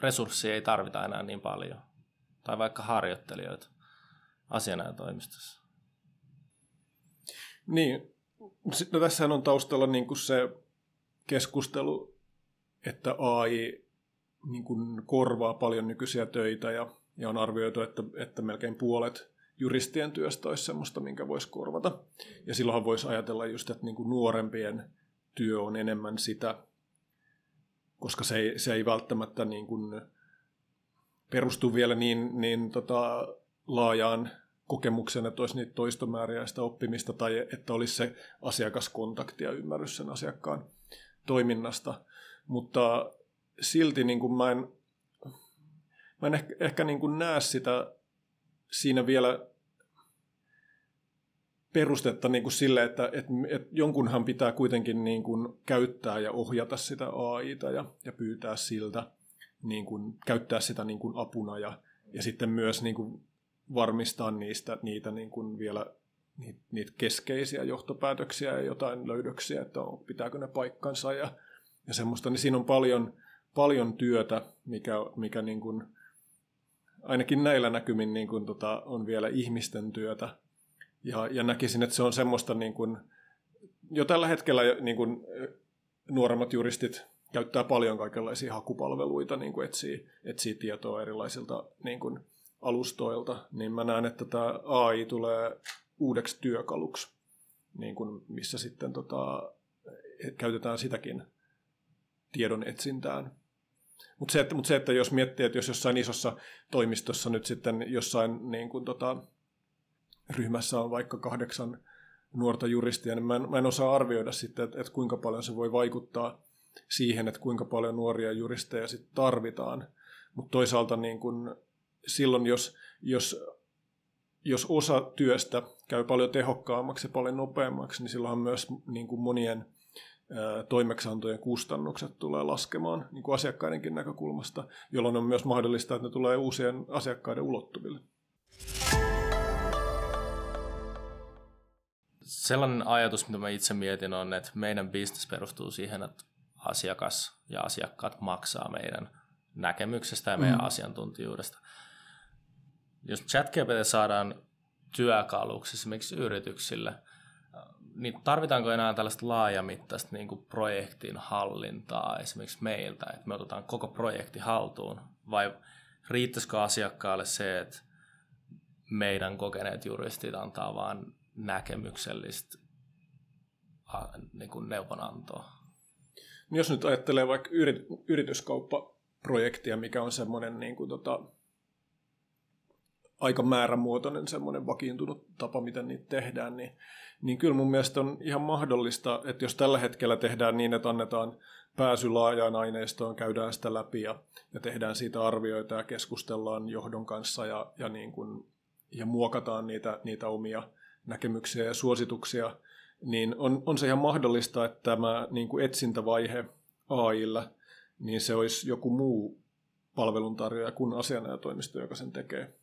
resursseja ei tarvita enää niin paljon. Tai vaikka harjoittelijoita asianajotoimistossa. Niin, no tässähän on taustalla niin kuin se keskustelu, että AI niin kuin korvaa paljon nykyisiä töitä ja, ja on arvioitu, että, että melkein puolet juristien työstä olisi sellaista, minkä voisi korvata. Ja silloinhan voisi ajatella just, että niin kuin nuorempien työ on enemmän sitä, koska se ei, se ei välttämättä niin kuin perustu vielä niin, niin tota, laajaan kokemukseen, että olisi niitä toistomääriä ja sitä oppimista, tai että olisi se asiakaskontakti ja ymmärrys sen asiakkaan toiminnasta. Mutta silti niin kuin mä en, mä en ehkä, ehkä niin kuin näe sitä siinä vielä perustetta niin kuin sille, että, että, että jonkunhan pitää kuitenkin niin kuin käyttää ja ohjata sitä AIta ja, ja pyytää siltä, niin kuin, käyttää sitä niin kuin apuna ja, ja sitten myös niin kuin varmistaa niistä niitä niin kuin vielä niitä, niitä keskeisiä johtopäätöksiä ja jotain löydöksiä, että on, pitääkö ne paikkansa ja, ja semmoista, niin siinä on paljon, paljon työtä, mikä, mikä niin kuin, ainakin näillä näkymin niin kuin, tota, on vielä ihmisten työtä, ja, ja näkisin, että se on semmoista niin kuin, jo tällä hetkellä niin kuin, nuoremmat juristit käyttää paljon kaikenlaisia hakupalveluita, niin kuin etsii, etsii tietoa erilaisilta niin kuin, alustoilta, niin mä näen, että tämä AI tulee uudeksi työkaluksi, niin kuin, missä sitten tota, käytetään sitäkin tiedon etsintään. Mutta se, mut se, että jos miettii, että jos jossain isossa toimistossa nyt sitten jossain niin kuin, tota, ryhmässä on vaikka kahdeksan nuorta juristia, niin mä en, mä en osaa arvioida sitten, että, että kuinka paljon se voi vaikuttaa siihen, että kuinka paljon nuoria juristeja sitten tarvitaan. Mutta toisaalta niin kun, silloin, jos, jos, jos osa työstä käy paljon tehokkaammaksi ja paljon nopeammaksi, niin silloinhan myös niin kuin monien toimeksiantojen kustannukset tulee laskemaan niin kuin asiakkaidenkin näkökulmasta, jolloin on myös mahdollista, että ne tulee uusien asiakkaiden ulottuville. Sellainen ajatus, mitä mä itse mietin, on, että meidän business perustuu siihen, että asiakas ja asiakkaat maksaa meidän näkemyksestä ja meidän mm. asiantuntijuudesta. Jos ChatGPT saadaan työkaluksi esimerkiksi yrityksille, niin tarvitaanko enää tällaista laajamittaista niin kuin projektin hallintaa esimerkiksi meiltä, että me otetaan koko projekti haltuun, vai riittäisikö asiakkaalle se, että meidän kokeneet juristit antaa vain näkemyksellistä niin kuin neuvonantoa. Jos nyt ajattelee vaikka yrit, yrityskauppaprojektia, mikä on semmoinen niin kuin tota, aika määrämuotoinen semmoinen vakiintunut tapa, miten niitä tehdään, niin, niin kyllä mun mielestä on ihan mahdollista, että jos tällä hetkellä tehdään niin, että annetaan pääsy laajaan aineistoon, käydään sitä läpi ja, ja tehdään siitä arvioita ja keskustellaan johdon kanssa ja, ja, niin kuin, ja muokataan niitä, niitä omia näkemyksiä ja suosituksia, niin on, on se ihan mahdollista, että tämä niin kuin etsintävaihe AIlla, niin se olisi joku muu palveluntarjoaja kuin asianajotoimisto, joka sen tekee.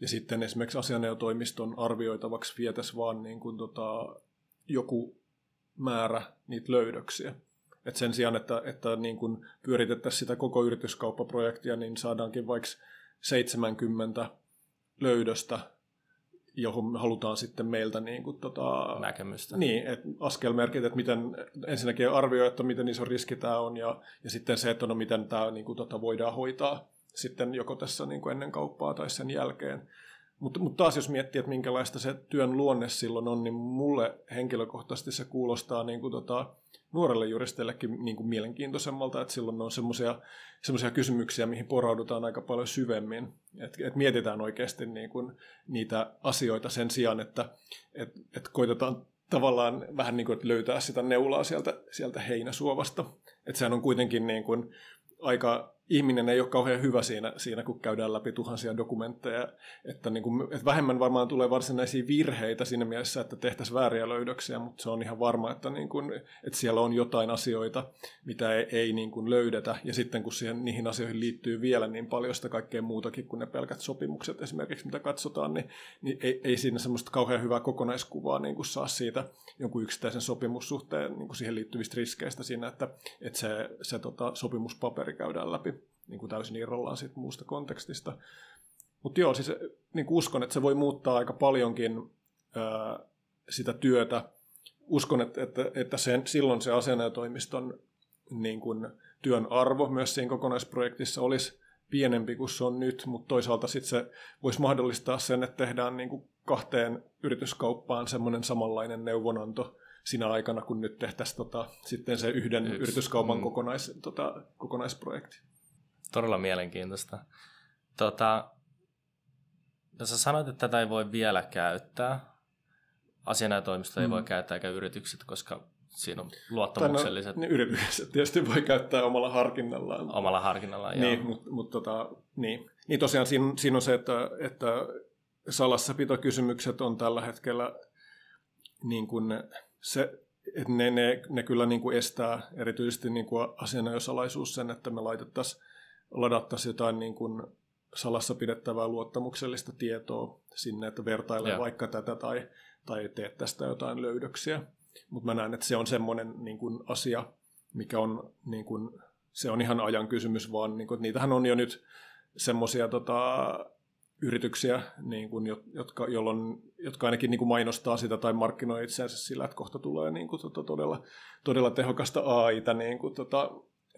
Ja sitten esimerkiksi asianajotoimiston arvioitavaksi vietäisi vaan niin kuin tota, joku määrä niitä löydöksiä. Et sen sijaan, että, että niin kuin pyöritettäisiin sitä koko yrityskauppaprojektia, niin saadaankin vaikka 70 löydöstä johon halutaan sitten meiltä niin kuin, tota, näkemystä. Niin, että askelmerkit, että miten ensinnäkin arvioi, että miten iso riski tämä on ja, ja sitten se, että no miten tämä niin kuin, tota, voidaan hoitaa sitten joko tässä niin kuin ennen kauppaa tai sen jälkeen. Mutta mut taas jos miettii, että minkälaista se työn luonne silloin on, niin mulle henkilökohtaisesti se kuulostaa niin kuin tota, nuorelle juristeillekin niin kuin mielenkiintoisemmalta, että silloin on semmoisia kysymyksiä, mihin poraudutaan aika paljon syvemmin. Että et mietitään oikeasti niin kuin niitä asioita sen sijaan, että et, et koitetaan tavallaan vähän niin kuin, että löytää sitä neulaa sieltä, sieltä heinäsuovasta. Että sehän on kuitenkin niin kuin aika ihminen ei ole kauhean hyvä siinä, siinä kun käydään läpi tuhansia dokumentteja, että, niin kuin, että vähemmän varmaan tulee varsinaisia virheitä siinä mielessä, että tehtäisiin vääriä löydöksiä, mutta se on ihan varma, että, niin kuin, että siellä on jotain asioita, mitä ei, ei niin kuin löydetä, ja sitten kun siihen, niihin asioihin liittyy vielä niin paljon sitä kaikkea muutakin kuin ne pelkät sopimukset esimerkiksi, mitä katsotaan, niin, niin ei, ei siinä semmoista kauhean hyvää kokonaiskuvaa niin kuin saa siitä jonkun yksittäisen sopimussuhteen niin kuin siihen liittyvistä riskeistä siinä, että, että se, se tota, sopimuspaperi käydään läpi niin kuin täysin irrallaan siitä muusta kontekstista. Mutta joo, siis niin kuin uskon, että se voi muuttaa aika paljonkin ää, sitä työtä. Uskon, että, että, että sen, silloin se asianajotoimiston niin kuin, työn arvo myös siinä kokonaisprojektissa olisi pienempi kuin se on nyt, mutta toisaalta sitten se voisi mahdollistaa sen, että tehdään niin kuin kahteen yrityskauppaan semmoinen samanlainen neuvonanto siinä aikana, kun nyt tehtäisiin tota, sitten se yhden Yksi. yrityskaupan mm. kokonais, tota, kokonaisprojekti todella mielenkiintoista. Tota, no sä sanoit, että tätä ei voi vielä käyttää. Asianajotoimisto mm. ei voi käyttää eikä yritykset, koska siinä on luottamukselliset... No, niin yritykset tietysti voi käyttää omalla harkinnallaan. Omalla harkinnallaan, niin, joo. Mutta mut, tota, niin. niin tosiaan siinä, siinä on se, että, että salassapitokysymykset on tällä hetkellä niin kuin se, että ne, ne, ne kyllä niin kuin estää erityisesti niin kuin asianajosalaisuus sen, että me laitettaisiin ladattaisiin jotain niin kuin salassa pidettävää luottamuksellista tietoa sinne, että vertailee yeah. vaikka tätä tai, tai teet tästä jotain löydöksiä. Mutta mä näen, että se on semmoinen niin kuin asia, mikä on, niin kuin, se on ihan ajan kysymys, vaan niin kuin, että niitähän on jo nyt semmoisia tota, yrityksiä, niin kuin, jotka, jolloin, jotka ainakin niin kuin mainostaa sitä tai markkinoi itseänsä sillä, että kohta tulee niin kuin, tota, todella, todella tehokasta AIta niin kuin, tota,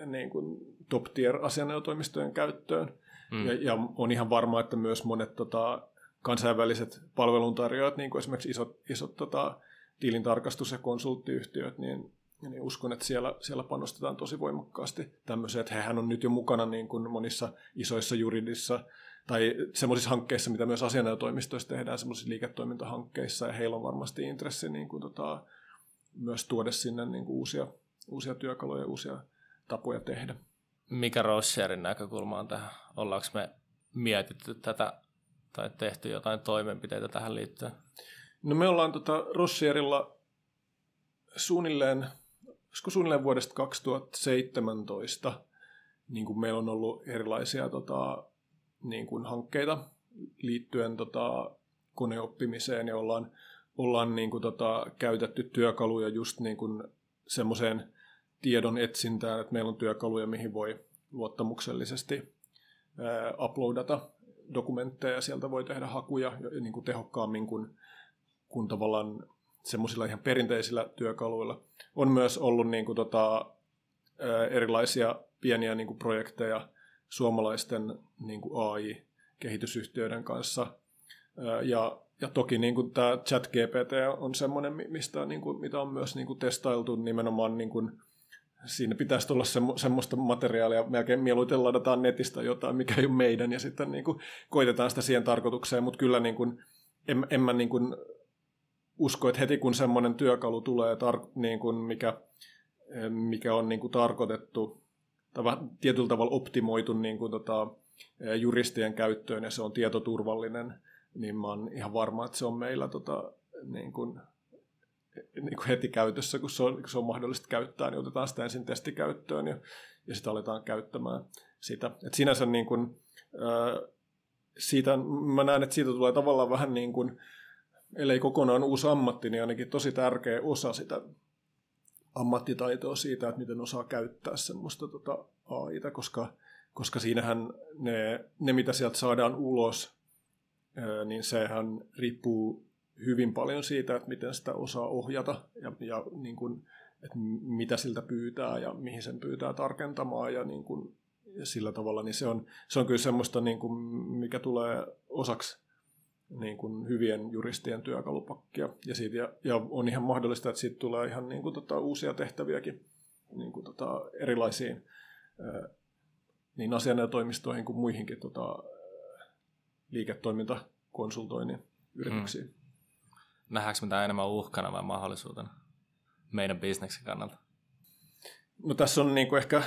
niin kuin top tier asianajotoimistojen käyttöön. Mm. Ja, ja on ihan varma, että myös monet tota, kansainväliset palveluntarjoajat, niin kuin esimerkiksi isot, isot tota, tilintarkastus- ja konsulttiyhtiöt, niin, niin uskon, että siellä, siellä panostetaan tosi voimakkaasti tämmöiseen, että hehän on nyt jo mukana niin kuin monissa isoissa juridissa tai semmoisissa hankkeissa, mitä myös asianajotoimistoissa tehdään, semmoisissa liiketoimintahankkeissa, ja heillä on varmasti intressi niin kuin, tota, myös tuoda sinne niin kuin uusia, uusia työkaluja, uusia tapoja tehdä. Mikä Rocherin näkökulma on tähän? Ollaanko me mietitty tätä tai tehty jotain toimenpiteitä tähän liittyen? No me ollaan tota Rocherilla suunnilleen, suunnilleen vuodesta 2017 niin kuin meillä on ollut erilaisia tota, niin kuin hankkeita liittyen tota, koneoppimiseen ja ollaan, ollaan niin kuin, tota, käytetty työkaluja just niin kuin semmoiseen tiedon etsintään, että meillä on työkaluja, mihin voi luottamuksellisesti uploadata dokumentteja, sieltä voi tehdä hakuja niin kuin tehokkaammin kuin, kuin tavallaan semmoisilla ihan perinteisillä työkaluilla. On myös ollut niin kuin, tota, erilaisia pieniä niin kuin, projekteja suomalaisten niin kuin AI-kehitysyhtiöiden kanssa. Ja, ja toki niin kuin, tämä ChatGPT on semmoinen, mistä, niin kuin, mitä on myös niin kuin, testailtu nimenomaan niin kuin, siinä pitäisi tulla semmo, semmoista materiaalia, melkein mieluiten ladataan netistä jotain, mikä ei ole meidän, ja sitten niin kuin, koitetaan sitä siihen tarkoitukseen, mutta kyllä niin kuin, en, en mä niin kuin, usko, että heti kun semmoinen työkalu tulee, tar- niin kuin, mikä, mikä on niin kuin, tarkoitettu, tai tietyllä tavalla optimoitu niin kuin, tota, juristien käyttöön, ja se on tietoturvallinen, niin mä oon ihan varma, että se on meillä tota, niin kuin, niin kuin heti käytössä, kun se, on, kun se on mahdollista käyttää, niin otetaan sitä ensin testikäyttöön ja, ja sitten aletaan käyttämään sitä. Et sinänsä niin kuin, siitä, mä näen, että siitä tulee tavallaan vähän niin kuin, ellei kokonaan uusi ammatti, niin ainakin tosi tärkeä osa sitä ammattitaitoa siitä, että miten osaa käyttää semmoista tota AIta, koska, koska siinähän ne, ne, mitä sieltä saadaan ulos, niin sehän riippuu hyvin paljon siitä, että miten sitä osaa ohjata ja, ja niin kuin, että mitä siltä pyytää ja mihin sen pyytää tarkentamaan ja, niin kuin, ja sillä tavalla, niin se on, se on kyllä semmoista, niin kuin, mikä tulee osaksi niin kuin hyvien juristien työkalupakkia. Ja, siitä, ja, ja on ihan mahdollista, että siitä tulee ihan niin kuin, tota, uusia tehtäviäkin niin kuin, tota, erilaisiin ää, niin asianajotoimistoihin kuin muihinkin tota, liiketoimintakonsultoinnin yrityksiin. Hmm. Nähdäänkö me tämä enemmän uhkana vai mahdollisuutena meidän bisneksen kannalta? No tässä on niin kuin ehkä,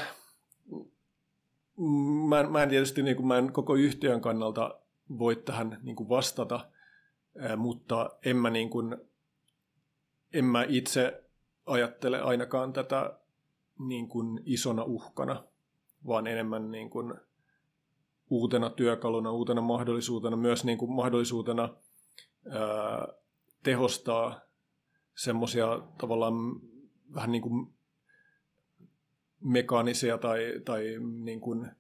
mä en, mä en tietysti niin kuin, mä en koko yhtiön kannalta voi tähän niin kuin vastata, mutta en mä, niin kuin, en mä itse ajattele ainakaan tätä niin kuin isona uhkana, vaan enemmän niin kuin uutena työkaluna, uutena mahdollisuutena, myös niin kuin mahdollisuutena ää, tehostaa semmoisia tavallaan vähän niin kuin mekaanisia tai, tai niin kuin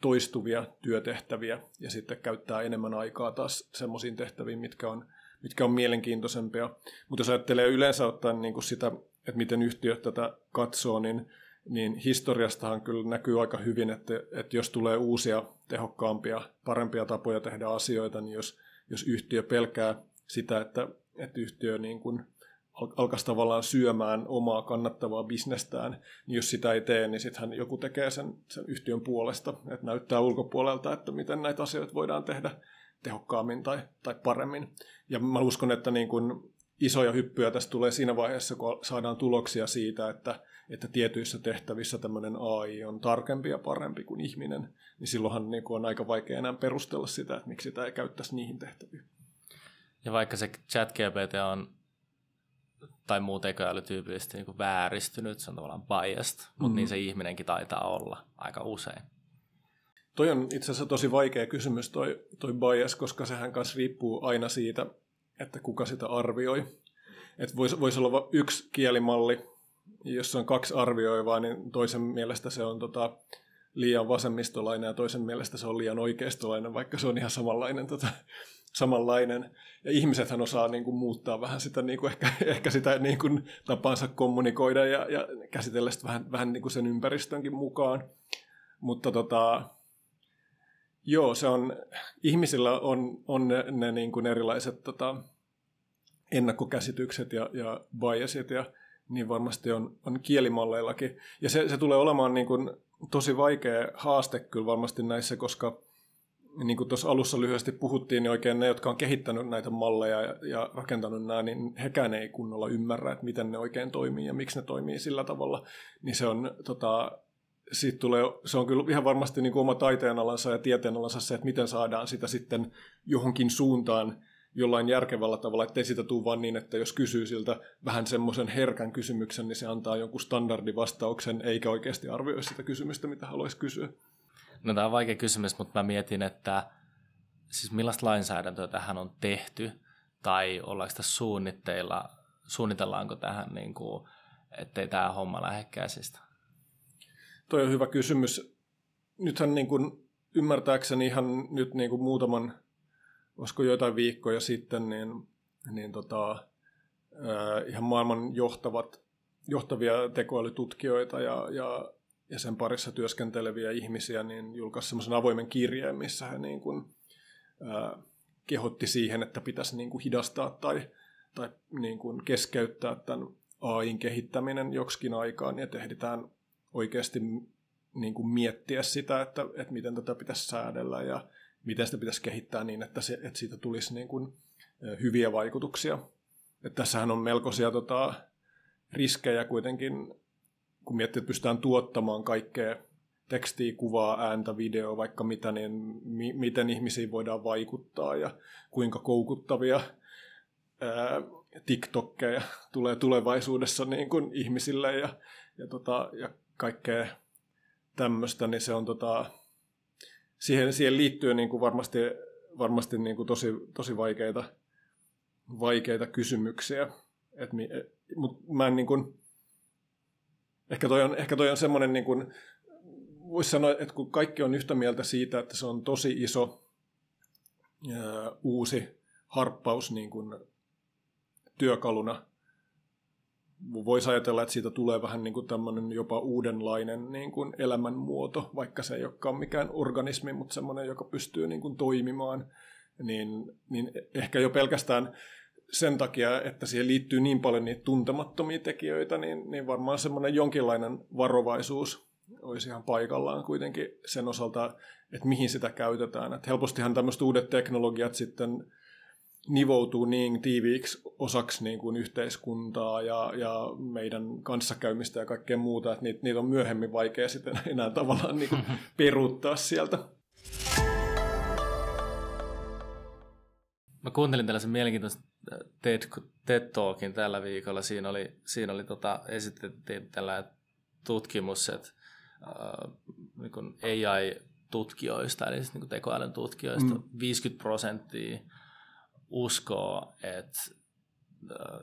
toistuvia työtehtäviä ja sitten käyttää enemmän aikaa taas semmoisiin tehtäviin, mitkä on, mitkä on mielenkiintoisempia. Mutta jos ajattelee yleensä ottaen niin kuin sitä, että miten yhtiöt tätä katsoo, niin, niin historiastahan kyllä näkyy aika hyvin, että, että jos tulee uusia, tehokkaampia, parempia tapoja tehdä asioita, niin jos, jos yhtiö pelkää sitä, että, että yhtiö niin kuin alkaisi tavallaan syömään omaa kannattavaa bisnestään, niin jos sitä ei tee, niin sittenhän joku tekee sen, sen yhtiön puolesta, että näyttää ulkopuolelta, että miten näitä asioita voidaan tehdä tehokkaammin tai, tai paremmin. Ja mä uskon, että niin kuin isoja hyppyjä tästä tulee siinä vaiheessa, kun saadaan tuloksia siitä, että, että tietyissä tehtävissä tämmöinen AI on tarkempi ja parempi kuin ihminen, niin silloinhan niin kuin on aika vaikea enää perustella sitä, että miksi sitä ei käyttäisi niihin tehtäviin. Ja vaikka se chat GPT on tai muu tekoäly tyypillisesti niin vääristynyt, se on tavallaan biased, mm. mutta niin se ihminenkin taitaa olla aika usein. Toi on itse asiassa tosi vaikea kysymys toi, toi bias, koska sehän kanssa riippuu aina siitä, että kuka sitä arvioi. Että voisi vois olla yksi kielimalli, jos on kaksi arvioivaa, niin toisen mielestä se on tota, liian vasemmistolainen ja toisen mielestä se on liian oikeistolainen, vaikka se on ihan samanlainen tota, samanlainen. Ja ihmisethän osaa niin kuin, muuttaa vähän sitä, niin kuin, ehkä, ehkä sitä niin kuin, tapansa kommunikoida ja, ja käsitellä sitä vähän, vähän niin kuin sen ympäristönkin mukaan. Mutta tota, joo, se on, ihmisillä on, on ne, ne niin kuin erilaiset tota, ennakkokäsitykset ja, ja biasit ja niin varmasti on, on kielimalleillakin. Ja se, se tulee olemaan niin kuin, tosi vaikea haaste kyllä varmasti näissä, koska niin kuin tuossa alussa lyhyesti puhuttiin, niin oikein ne, jotka on kehittänyt näitä malleja ja, ja rakentanut nämä, niin hekään ei kunnolla ymmärrä, että miten ne oikein toimii ja miksi ne toimii sillä tavalla. Niin se on, tota, siitä tulee, se on kyllä ihan varmasti niin kuin oma taiteenalansa ja tieteenalansa se, että miten saadaan sitä sitten johonkin suuntaan jollain järkevällä tavalla, ettei sitä tule vaan niin, että jos kysyy siltä vähän semmoisen herkän kysymyksen, niin se antaa jonkun standardivastauksen, eikä oikeasti arvioi sitä kysymystä, mitä haluaisi kysyä. No tämä on vaikea kysymys, mutta mä mietin, että siis millaista lainsäädäntöä tähän on tehty, tai ollaanko tässä suunnitteilla, suunnitellaanko tähän, niin kuin, ettei tämä homma lähde käsistä? Toi on hyvä kysymys. Nythän niin kuin, ymmärtääkseni ihan nyt niin kuin muutaman, olisiko joitain viikkoja sitten, niin, niin tota, ihan maailman johtavat, johtavia tekoälytutkijoita ja, ja ja sen parissa työskenteleviä ihmisiä, niin julkaisi semmoisen avoimen kirjeen, missä he niin kuin, ää, kehotti siihen, että pitäisi niin kuin hidastaa tai, tai niin kuin keskeyttää tämän AIin kehittäminen joksikin aikaan, ja tehdään oikeasti niin kuin miettiä sitä, että, että miten tätä pitäisi säädellä ja miten sitä pitäisi kehittää niin, että, se, että siitä tulisi niin kuin hyviä vaikutuksia. Että tässähän on melkoisia tota, riskejä kuitenkin kun miettii, että pystytään tuottamaan kaikkea tekstiä, kuvaa, ääntä, videoa, vaikka mitä, niin mi- miten ihmisiin voidaan vaikuttaa ja kuinka koukuttavia ää, TikTokkeja tulee tulevaisuudessa niin kuin ihmisille ja, ja, tota, ja kaikkea tämmöistä, niin se on tota, siihen, siihen liittyy niin kuin varmasti, varmasti niin kuin tosi, tosi vaikeita, vaikeita kysymyksiä. Et, mutta mä en niin kuin, Ehkä toi on, ehkä toi on semmoinen, niin kuin, voisi sanoa, että kun kaikki on yhtä mieltä siitä, että se on tosi iso uusi harppaus niin kuin työkaluna. Voisi ajatella, että siitä tulee vähän niin kuin jopa uudenlainen niin kuin elämänmuoto, vaikka se ei olekaan mikään organismi, mutta semmoinen, joka pystyy niin kuin toimimaan. Niin, niin ehkä jo pelkästään sen takia, että siihen liittyy niin paljon niitä tuntemattomia tekijöitä, niin, niin varmaan semmoinen jonkinlainen varovaisuus olisi ihan paikallaan kuitenkin sen osalta, että mihin sitä käytetään. Että helpostihan tämmöiset uudet teknologiat sitten nivoutuu niin tiiviiksi osaksi niin kuin yhteiskuntaa ja, ja meidän kanssakäymistä ja kaikkea muuta, että niitä, niitä on myöhemmin vaikea sitten enää tavallaan niin kuin peruuttaa sieltä. Mä kuuntelin tällaisen mielenkiintoisen äh, TED, TED Talkin tällä viikolla. Siinä oli, siinä oli tota, esitettiin tällainen tutkimus, että äh, niin AI-tutkijoista, eli siis niin tekoälyn tutkijoista, mm. 50 prosenttia uskoo, että, äh,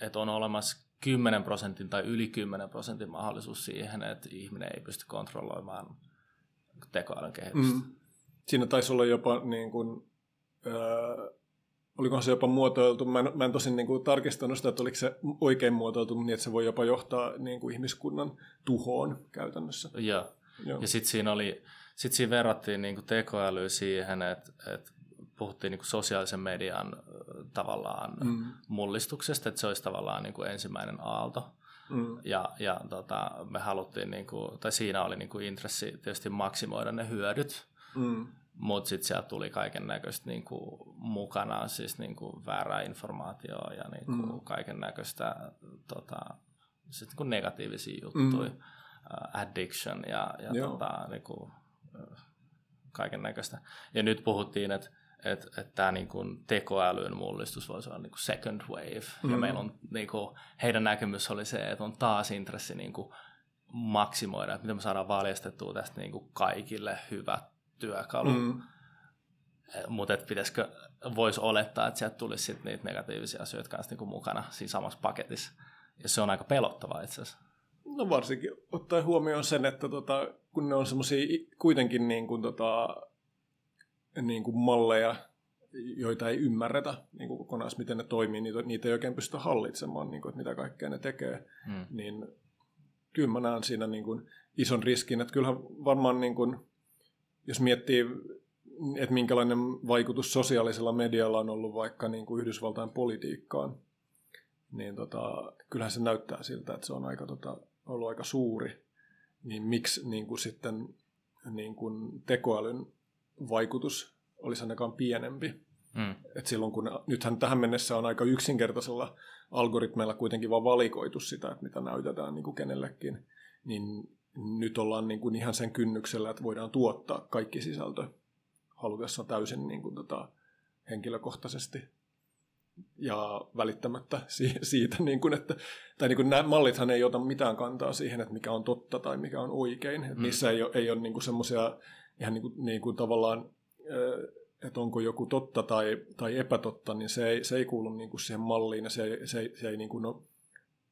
että on olemassa 10 prosentin tai yli 10 prosentin mahdollisuus siihen, että ihminen ei pysty kontrolloimaan tekoälyn kehitystä. Mm. Siinä taisi olla jopa niin kuin, äh, olikohan se jopa muotoiltu, mä en, mä en tosin niin kuin tarkistanut sitä, että oliko se oikein muotoiltu, niin että se voi jopa johtaa niin kuin ihmiskunnan tuhoon käytännössä. Ja, Joo. ja sitten siinä, oli, sit siinä verrattiin niin kuin tekoälyä siihen, että, että puhuttiin niin kuin sosiaalisen median tavallaan mm. mullistuksesta, että se olisi tavallaan niin kuin ensimmäinen aalto. Mm. Ja, ja tota, me haluttiin, niin kuin, tai siinä oli niin kuin intressi tietysti maksimoida ne hyödyt, mm. Mutta sitten sieltä tuli kaiken näköistä niin mukana, siis niin kuin väärää informaatiota ja niin kuin mm. kaiken näköistä tota, siis niin kuin negatiivisia juttuja, mm. addiction ja, ja tota, niin kuin, kaiken näköistä. Ja nyt puhuttiin, että että et tämä niinku tekoälyn mullistus voisi olla niinku second wave. Mm. Ja meillä on, niinku, heidän näkemys oli se, että on taas intressi niinku, maksimoida, että miten me saadaan valjastettua tästä niinku, kaikille hyvä työkalu. Mm. Mutta pitäisikö, voisi olettaa, että sieltä tulisi sit niitä negatiivisia asioita kanssa niinku, mukana siinä samassa paketissa. Ja se on aika pelottavaa itse asiassa. No varsinkin ottaen huomioon sen, että tota, kun ne on semmoisia kuitenkin niin kuin, tota, niin kuin malleja, joita ei ymmärretä niin kuin kokonaan, miten ne toimii, niitä, niitä ei oikein pystytä hallitsemaan, niin kuin, että mitä kaikkea ne tekee, hmm. niin kyllä mä näen siinä niin kuin ison riskin, että kyllähän varmaan niin kuin, jos miettii, että minkälainen vaikutus sosiaalisella medialla on ollut vaikka niin kuin Yhdysvaltain politiikkaan, niin tota, kyllähän se näyttää siltä, että se on aika, tota, ollut aika suuri, niin miksi niin kuin sitten niin kuin tekoälyn vaikutus olisi ainakaan pienempi. Mm. Et silloin kun, nythän tähän mennessä on aika yksinkertaisella algoritmeilla kuitenkin vaan valikoitu sitä, että mitä näytetään niin kuin kenellekin, niin nyt ollaan niin kuin ihan sen kynnyksellä, että voidaan tuottaa kaikki sisältö halutessa täysin niin kuin tota, henkilökohtaisesti ja välittämättä siitä, niin kuin, että tai niin kuin nämä mallithan ei ota mitään kantaa siihen, että mikä on totta tai mikä on oikein. Mm. Niissä ei ole, ei ole niin semmoisia ihan niin kuin, niin kuin tavallaan, että onko joku totta tai, tai epätotta, niin se ei, se ei kuulu niin kuin siihen malliin ja se ei, se ei, se ei niin kuin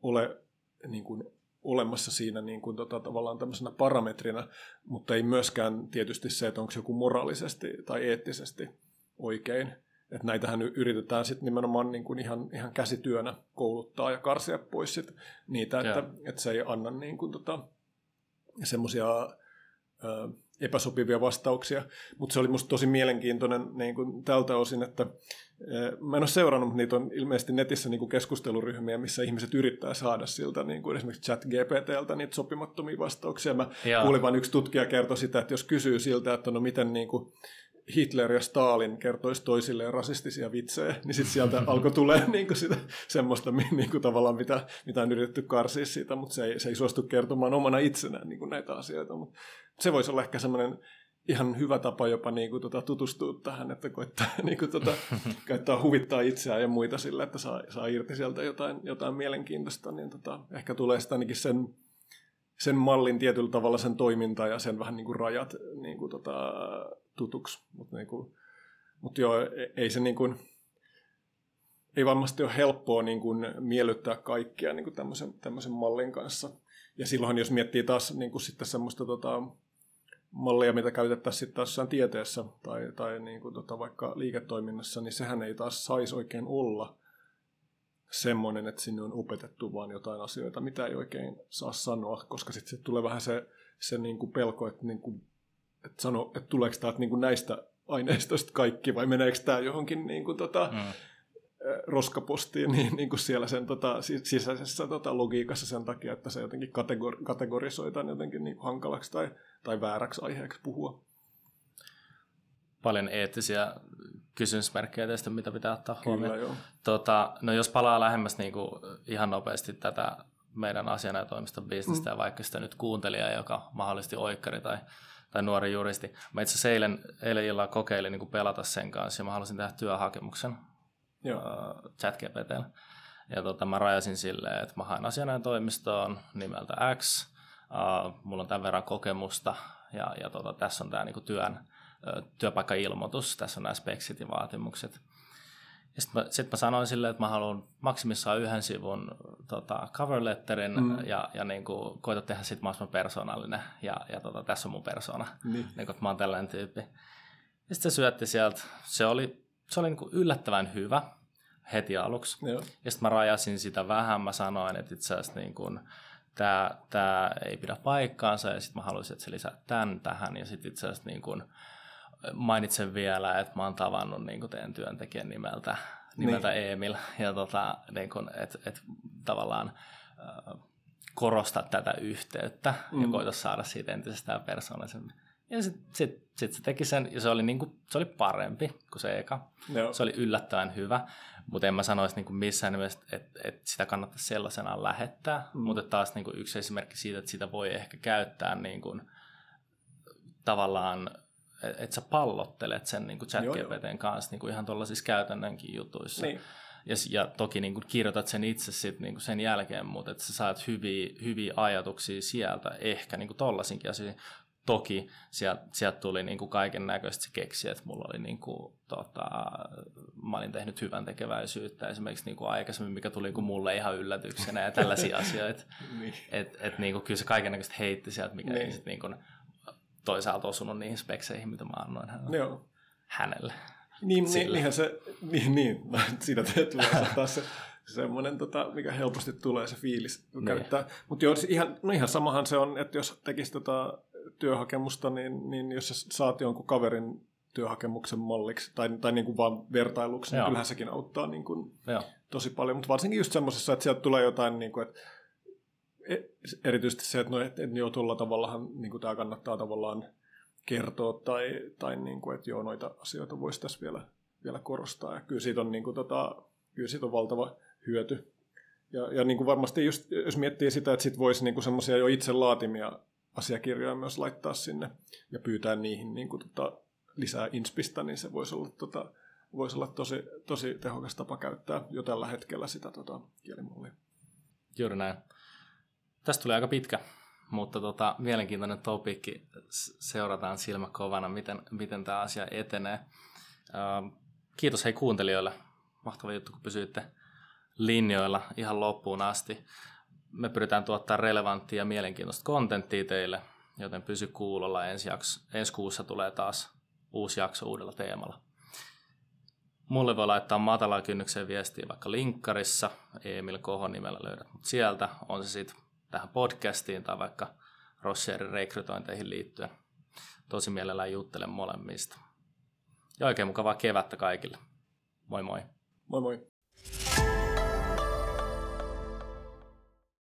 ole niin kuin olemassa siinä niin kuin tota, tavallaan tämmöisenä parametrina, mutta ei myöskään tietysti se, että onko joku moraalisesti tai eettisesti oikein. Että näitähän yritetään sitten nimenomaan niin kuin ihan, ihan käsityönä kouluttaa ja karsia pois sit niitä, että, että se ei anna niin kuin tota, semmoisia epäsopivia vastauksia, mutta se oli musta tosi mielenkiintoinen niin kuin tältä osin, että mä en ole seurannut, mutta niitä on ilmeisesti netissä niin kuin keskusteluryhmiä, missä ihmiset yrittää saada siltä niin kuin esimerkiksi chat GPTltä niitä sopimattomia vastauksia. Mä Jaa. kuulin vain yksi tutkija kertoi sitä, että jos kysyy siltä, että no miten niin kuin Hitler ja Stalin kertoisi toisilleen rasistisia vitsejä, niin sitten sieltä alkoi tulee niinku sitä, semmoista, niinku tavallaan mitä, mitä on yritetty karsia siitä, mutta se ei, se ei suostu kertomaan omana itsenään niinku näitä asioita. Mut se voisi olla ehkä semmoinen ihan hyvä tapa jopa niinku tota, tutustua tähän, että koittaa niinku tota, käyttää huvittaa itseään ja muita sillä, että saa, saa irti sieltä jotain, jotain mielenkiintoista, niin tota, ehkä tulee sitä ainakin sen sen mallin tietyllä tavalla sen toiminta ja sen vähän niin kuin rajat niin kuin tota, tutuksi. Mutta niin kuin, mut joo, e, ei se niin kuin, ei varmasti ole helppoa niin kuin miellyttää kaikkia niin kuin tämmöisen, tämmöisen mallin kanssa. Ja silloin jos miettii taas niin kuin sitten semmoista tota, mallia, mitä käytettäisiin sitten taas tieteessä tai, tai niin kuin tota vaikka liiketoiminnassa, niin sehän ei taas saisi oikein olla semmoinen, että sinne on opetettu vaan jotain asioita, mitä ei oikein saa sanoa, koska sitten sit tulee vähän se, se niin kuin pelko, että, niin kuin, että, sano, että tuleeko täältä niin kuin näistä aineistoista kaikki vai meneekö tämä johonkin niin kuin, tota, mm roskapostiin niin, niin kuin siellä sen tota, sisäisessä tota, logiikassa sen takia, että se jotenkin kategor- kategorisoitaan jotenkin niin hankalaksi tai, tai vääräksi aiheeksi puhua. Paljon eettisiä kysymysmerkkejä tästä, mitä pitää ottaa huomioon. Tota, no jos palaa lähemmäs niin kuin ihan nopeasti tätä meidän asianajotoimiston bisnestä mm. ja vaikka sitä nyt kuuntelija, joka mahdollisesti oikkari tai, tai nuori juristi. Mä itse asiassa eilen, eilen illalla kokeilin niin kuin pelata sen kanssa ja mä halusin tehdä työhakemuksen Joo. Uh, ChatGPTllä. Ja tota, mä rajasin silleen, että mä haen asianajan toimistoon nimeltä X, uh, mulla on tämän verran kokemusta ja, ja tota, tässä on tämä niinku työn, uh, työpaikkailmoitus, tässä on nämä speksit ja vaatimukset. Sitten mä, sit mä sanoin silleen, että mä haluan maksimissaan yhden sivun tota, cover letterin mm. ja, ja niin kuin, koita tehdä sitten mahdollisimman persoonallinen. Ja, ja tota, tässä on mun persona, niin. Niin kuin, että mä oon tällainen tyyppi. Ja sitten se syötti sieltä. Se oli se oli niin kuin yllättävän hyvä heti aluksi. Joo. Ja sitten mä rajasin sitä vähän, mä sanoin, että itse asiassa niin kuin, tämä, tämä ei pidä paikkaansa ja sitten mä haluaisin, että se lisää tämän tähän ja sitten itse asiassa niin kuin, mainitsen vielä, että mä oon tavannut niin teidän työntekijän nimeltä, nimeltä niin. Emil ja tota, niin että, että tavallaan äh, korostaa tätä yhteyttä mm. ja koita saada siitä entisestään persoonallisemmin. Ja sitten sit, sit se teki sen, ja se oli, niinku, se oli parempi kuin se eka. Joo. Se oli yllättäen hyvä, mutta en mä sanoisi niinku missään nimessä, että et sitä kannattaa sellaisenaan lähettää. Mm. Mutta taas niinku yksi esimerkki siitä, että sitä voi ehkä käyttää niinku, tavallaan, että et sä pallottelet sen niinku chat-GPTn kanssa niinku ihan tuollaisissa käytännönkin jutuissa. Niin. Ja, ja toki niin kuin kirjoitat sen itse sit, niin kuin sen jälkeen, mutta että sä saat hyviä, hyviä ajatuksia sieltä, ehkä niin kuin tollasinkin asioihin. Toki sieltä, sieltä tuli niin kuin kaiken näköistä se keksi, että mulla oli niin kuin, tota, mä olin tehnyt hyvän tekeväisyyttä esimerkiksi niin kuin aikaisemmin, mikä tuli kuin mulle ihan yllätyksenä ja tällaisia asioita. niin. Että et, niin kuin, kyllä se kaiken näköistä heitti sieltä, mikä niin. ei sit, niin kuin, toisaalta osunut niihin spekseihin, mitä mä annoin hänelle. Joo. hänelle. Niin, niin, niinhän se, niin, niin. siinä tulee taas se semmoinen, tota, mikä helposti tulee se fiilis niin. käyttää. Mutta joo, ihan, no ihan samahan se on, että jos tekisi tota, työhakemusta, niin, niin jos sä saat jonkun kaverin työhakemuksen malliksi tai, tai niin kuin vaan vertailuksi, niin kyllähän sekin auttaa niin kuin tosi paljon. Mutta varsinkin just semmoisessa, että sieltä tulee jotain, niin kuin, että erityisesti se, että, no, että, että joo, tuolla tavallahan niin tämä kannattaa tavallaan kertoa tai, tai niin kuin, että joo, noita asioita voisi tässä vielä, vielä korostaa. Ja kyllä siitä on, niin kuin, tota, kyllä siitä on valtava hyöty. Ja, ja niin kuin varmasti just, jos miettii sitä, että sit voisi niin semmoisia jo itse laatimia asiakirjoja myös laittaa sinne ja pyytää niihin niin kuin, tota, lisää inspistä, niin se voisi olla, tota, voisi olla tosi, tosi tehokas tapa käyttää jo tällä hetkellä sitä tota, kielimallia. Juuri näin. Tästä tulee aika pitkä, mutta tota, mielenkiintoinen topikki. Seurataan silmä kovana, miten, miten tämä asia etenee. Uh, kiitos hei kuuntelijoille. Mahtava juttu, kun pysyitte linjoilla ihan loppuun asti me pyritään tuottaa relevanttia ja mielenkiintoista kontenttia teille, joten pysy kuulolla. Ensi, jakso, ensi kuussa tulee taas uusi jakso uudella teemalla. Mulle voi laittaa matalaa kynnykseen viestiä vaikka linkkarissa, Emil Kohon nimellä löydät mut sieltä, on se sitten tähän podcastiin tai vaikka Rossierin rekrytointeihin liittyen. Tosi mielellään juttelen molemmista. Ja oikein mukavaa kevättä kaikille. Moi moi. Moi moi.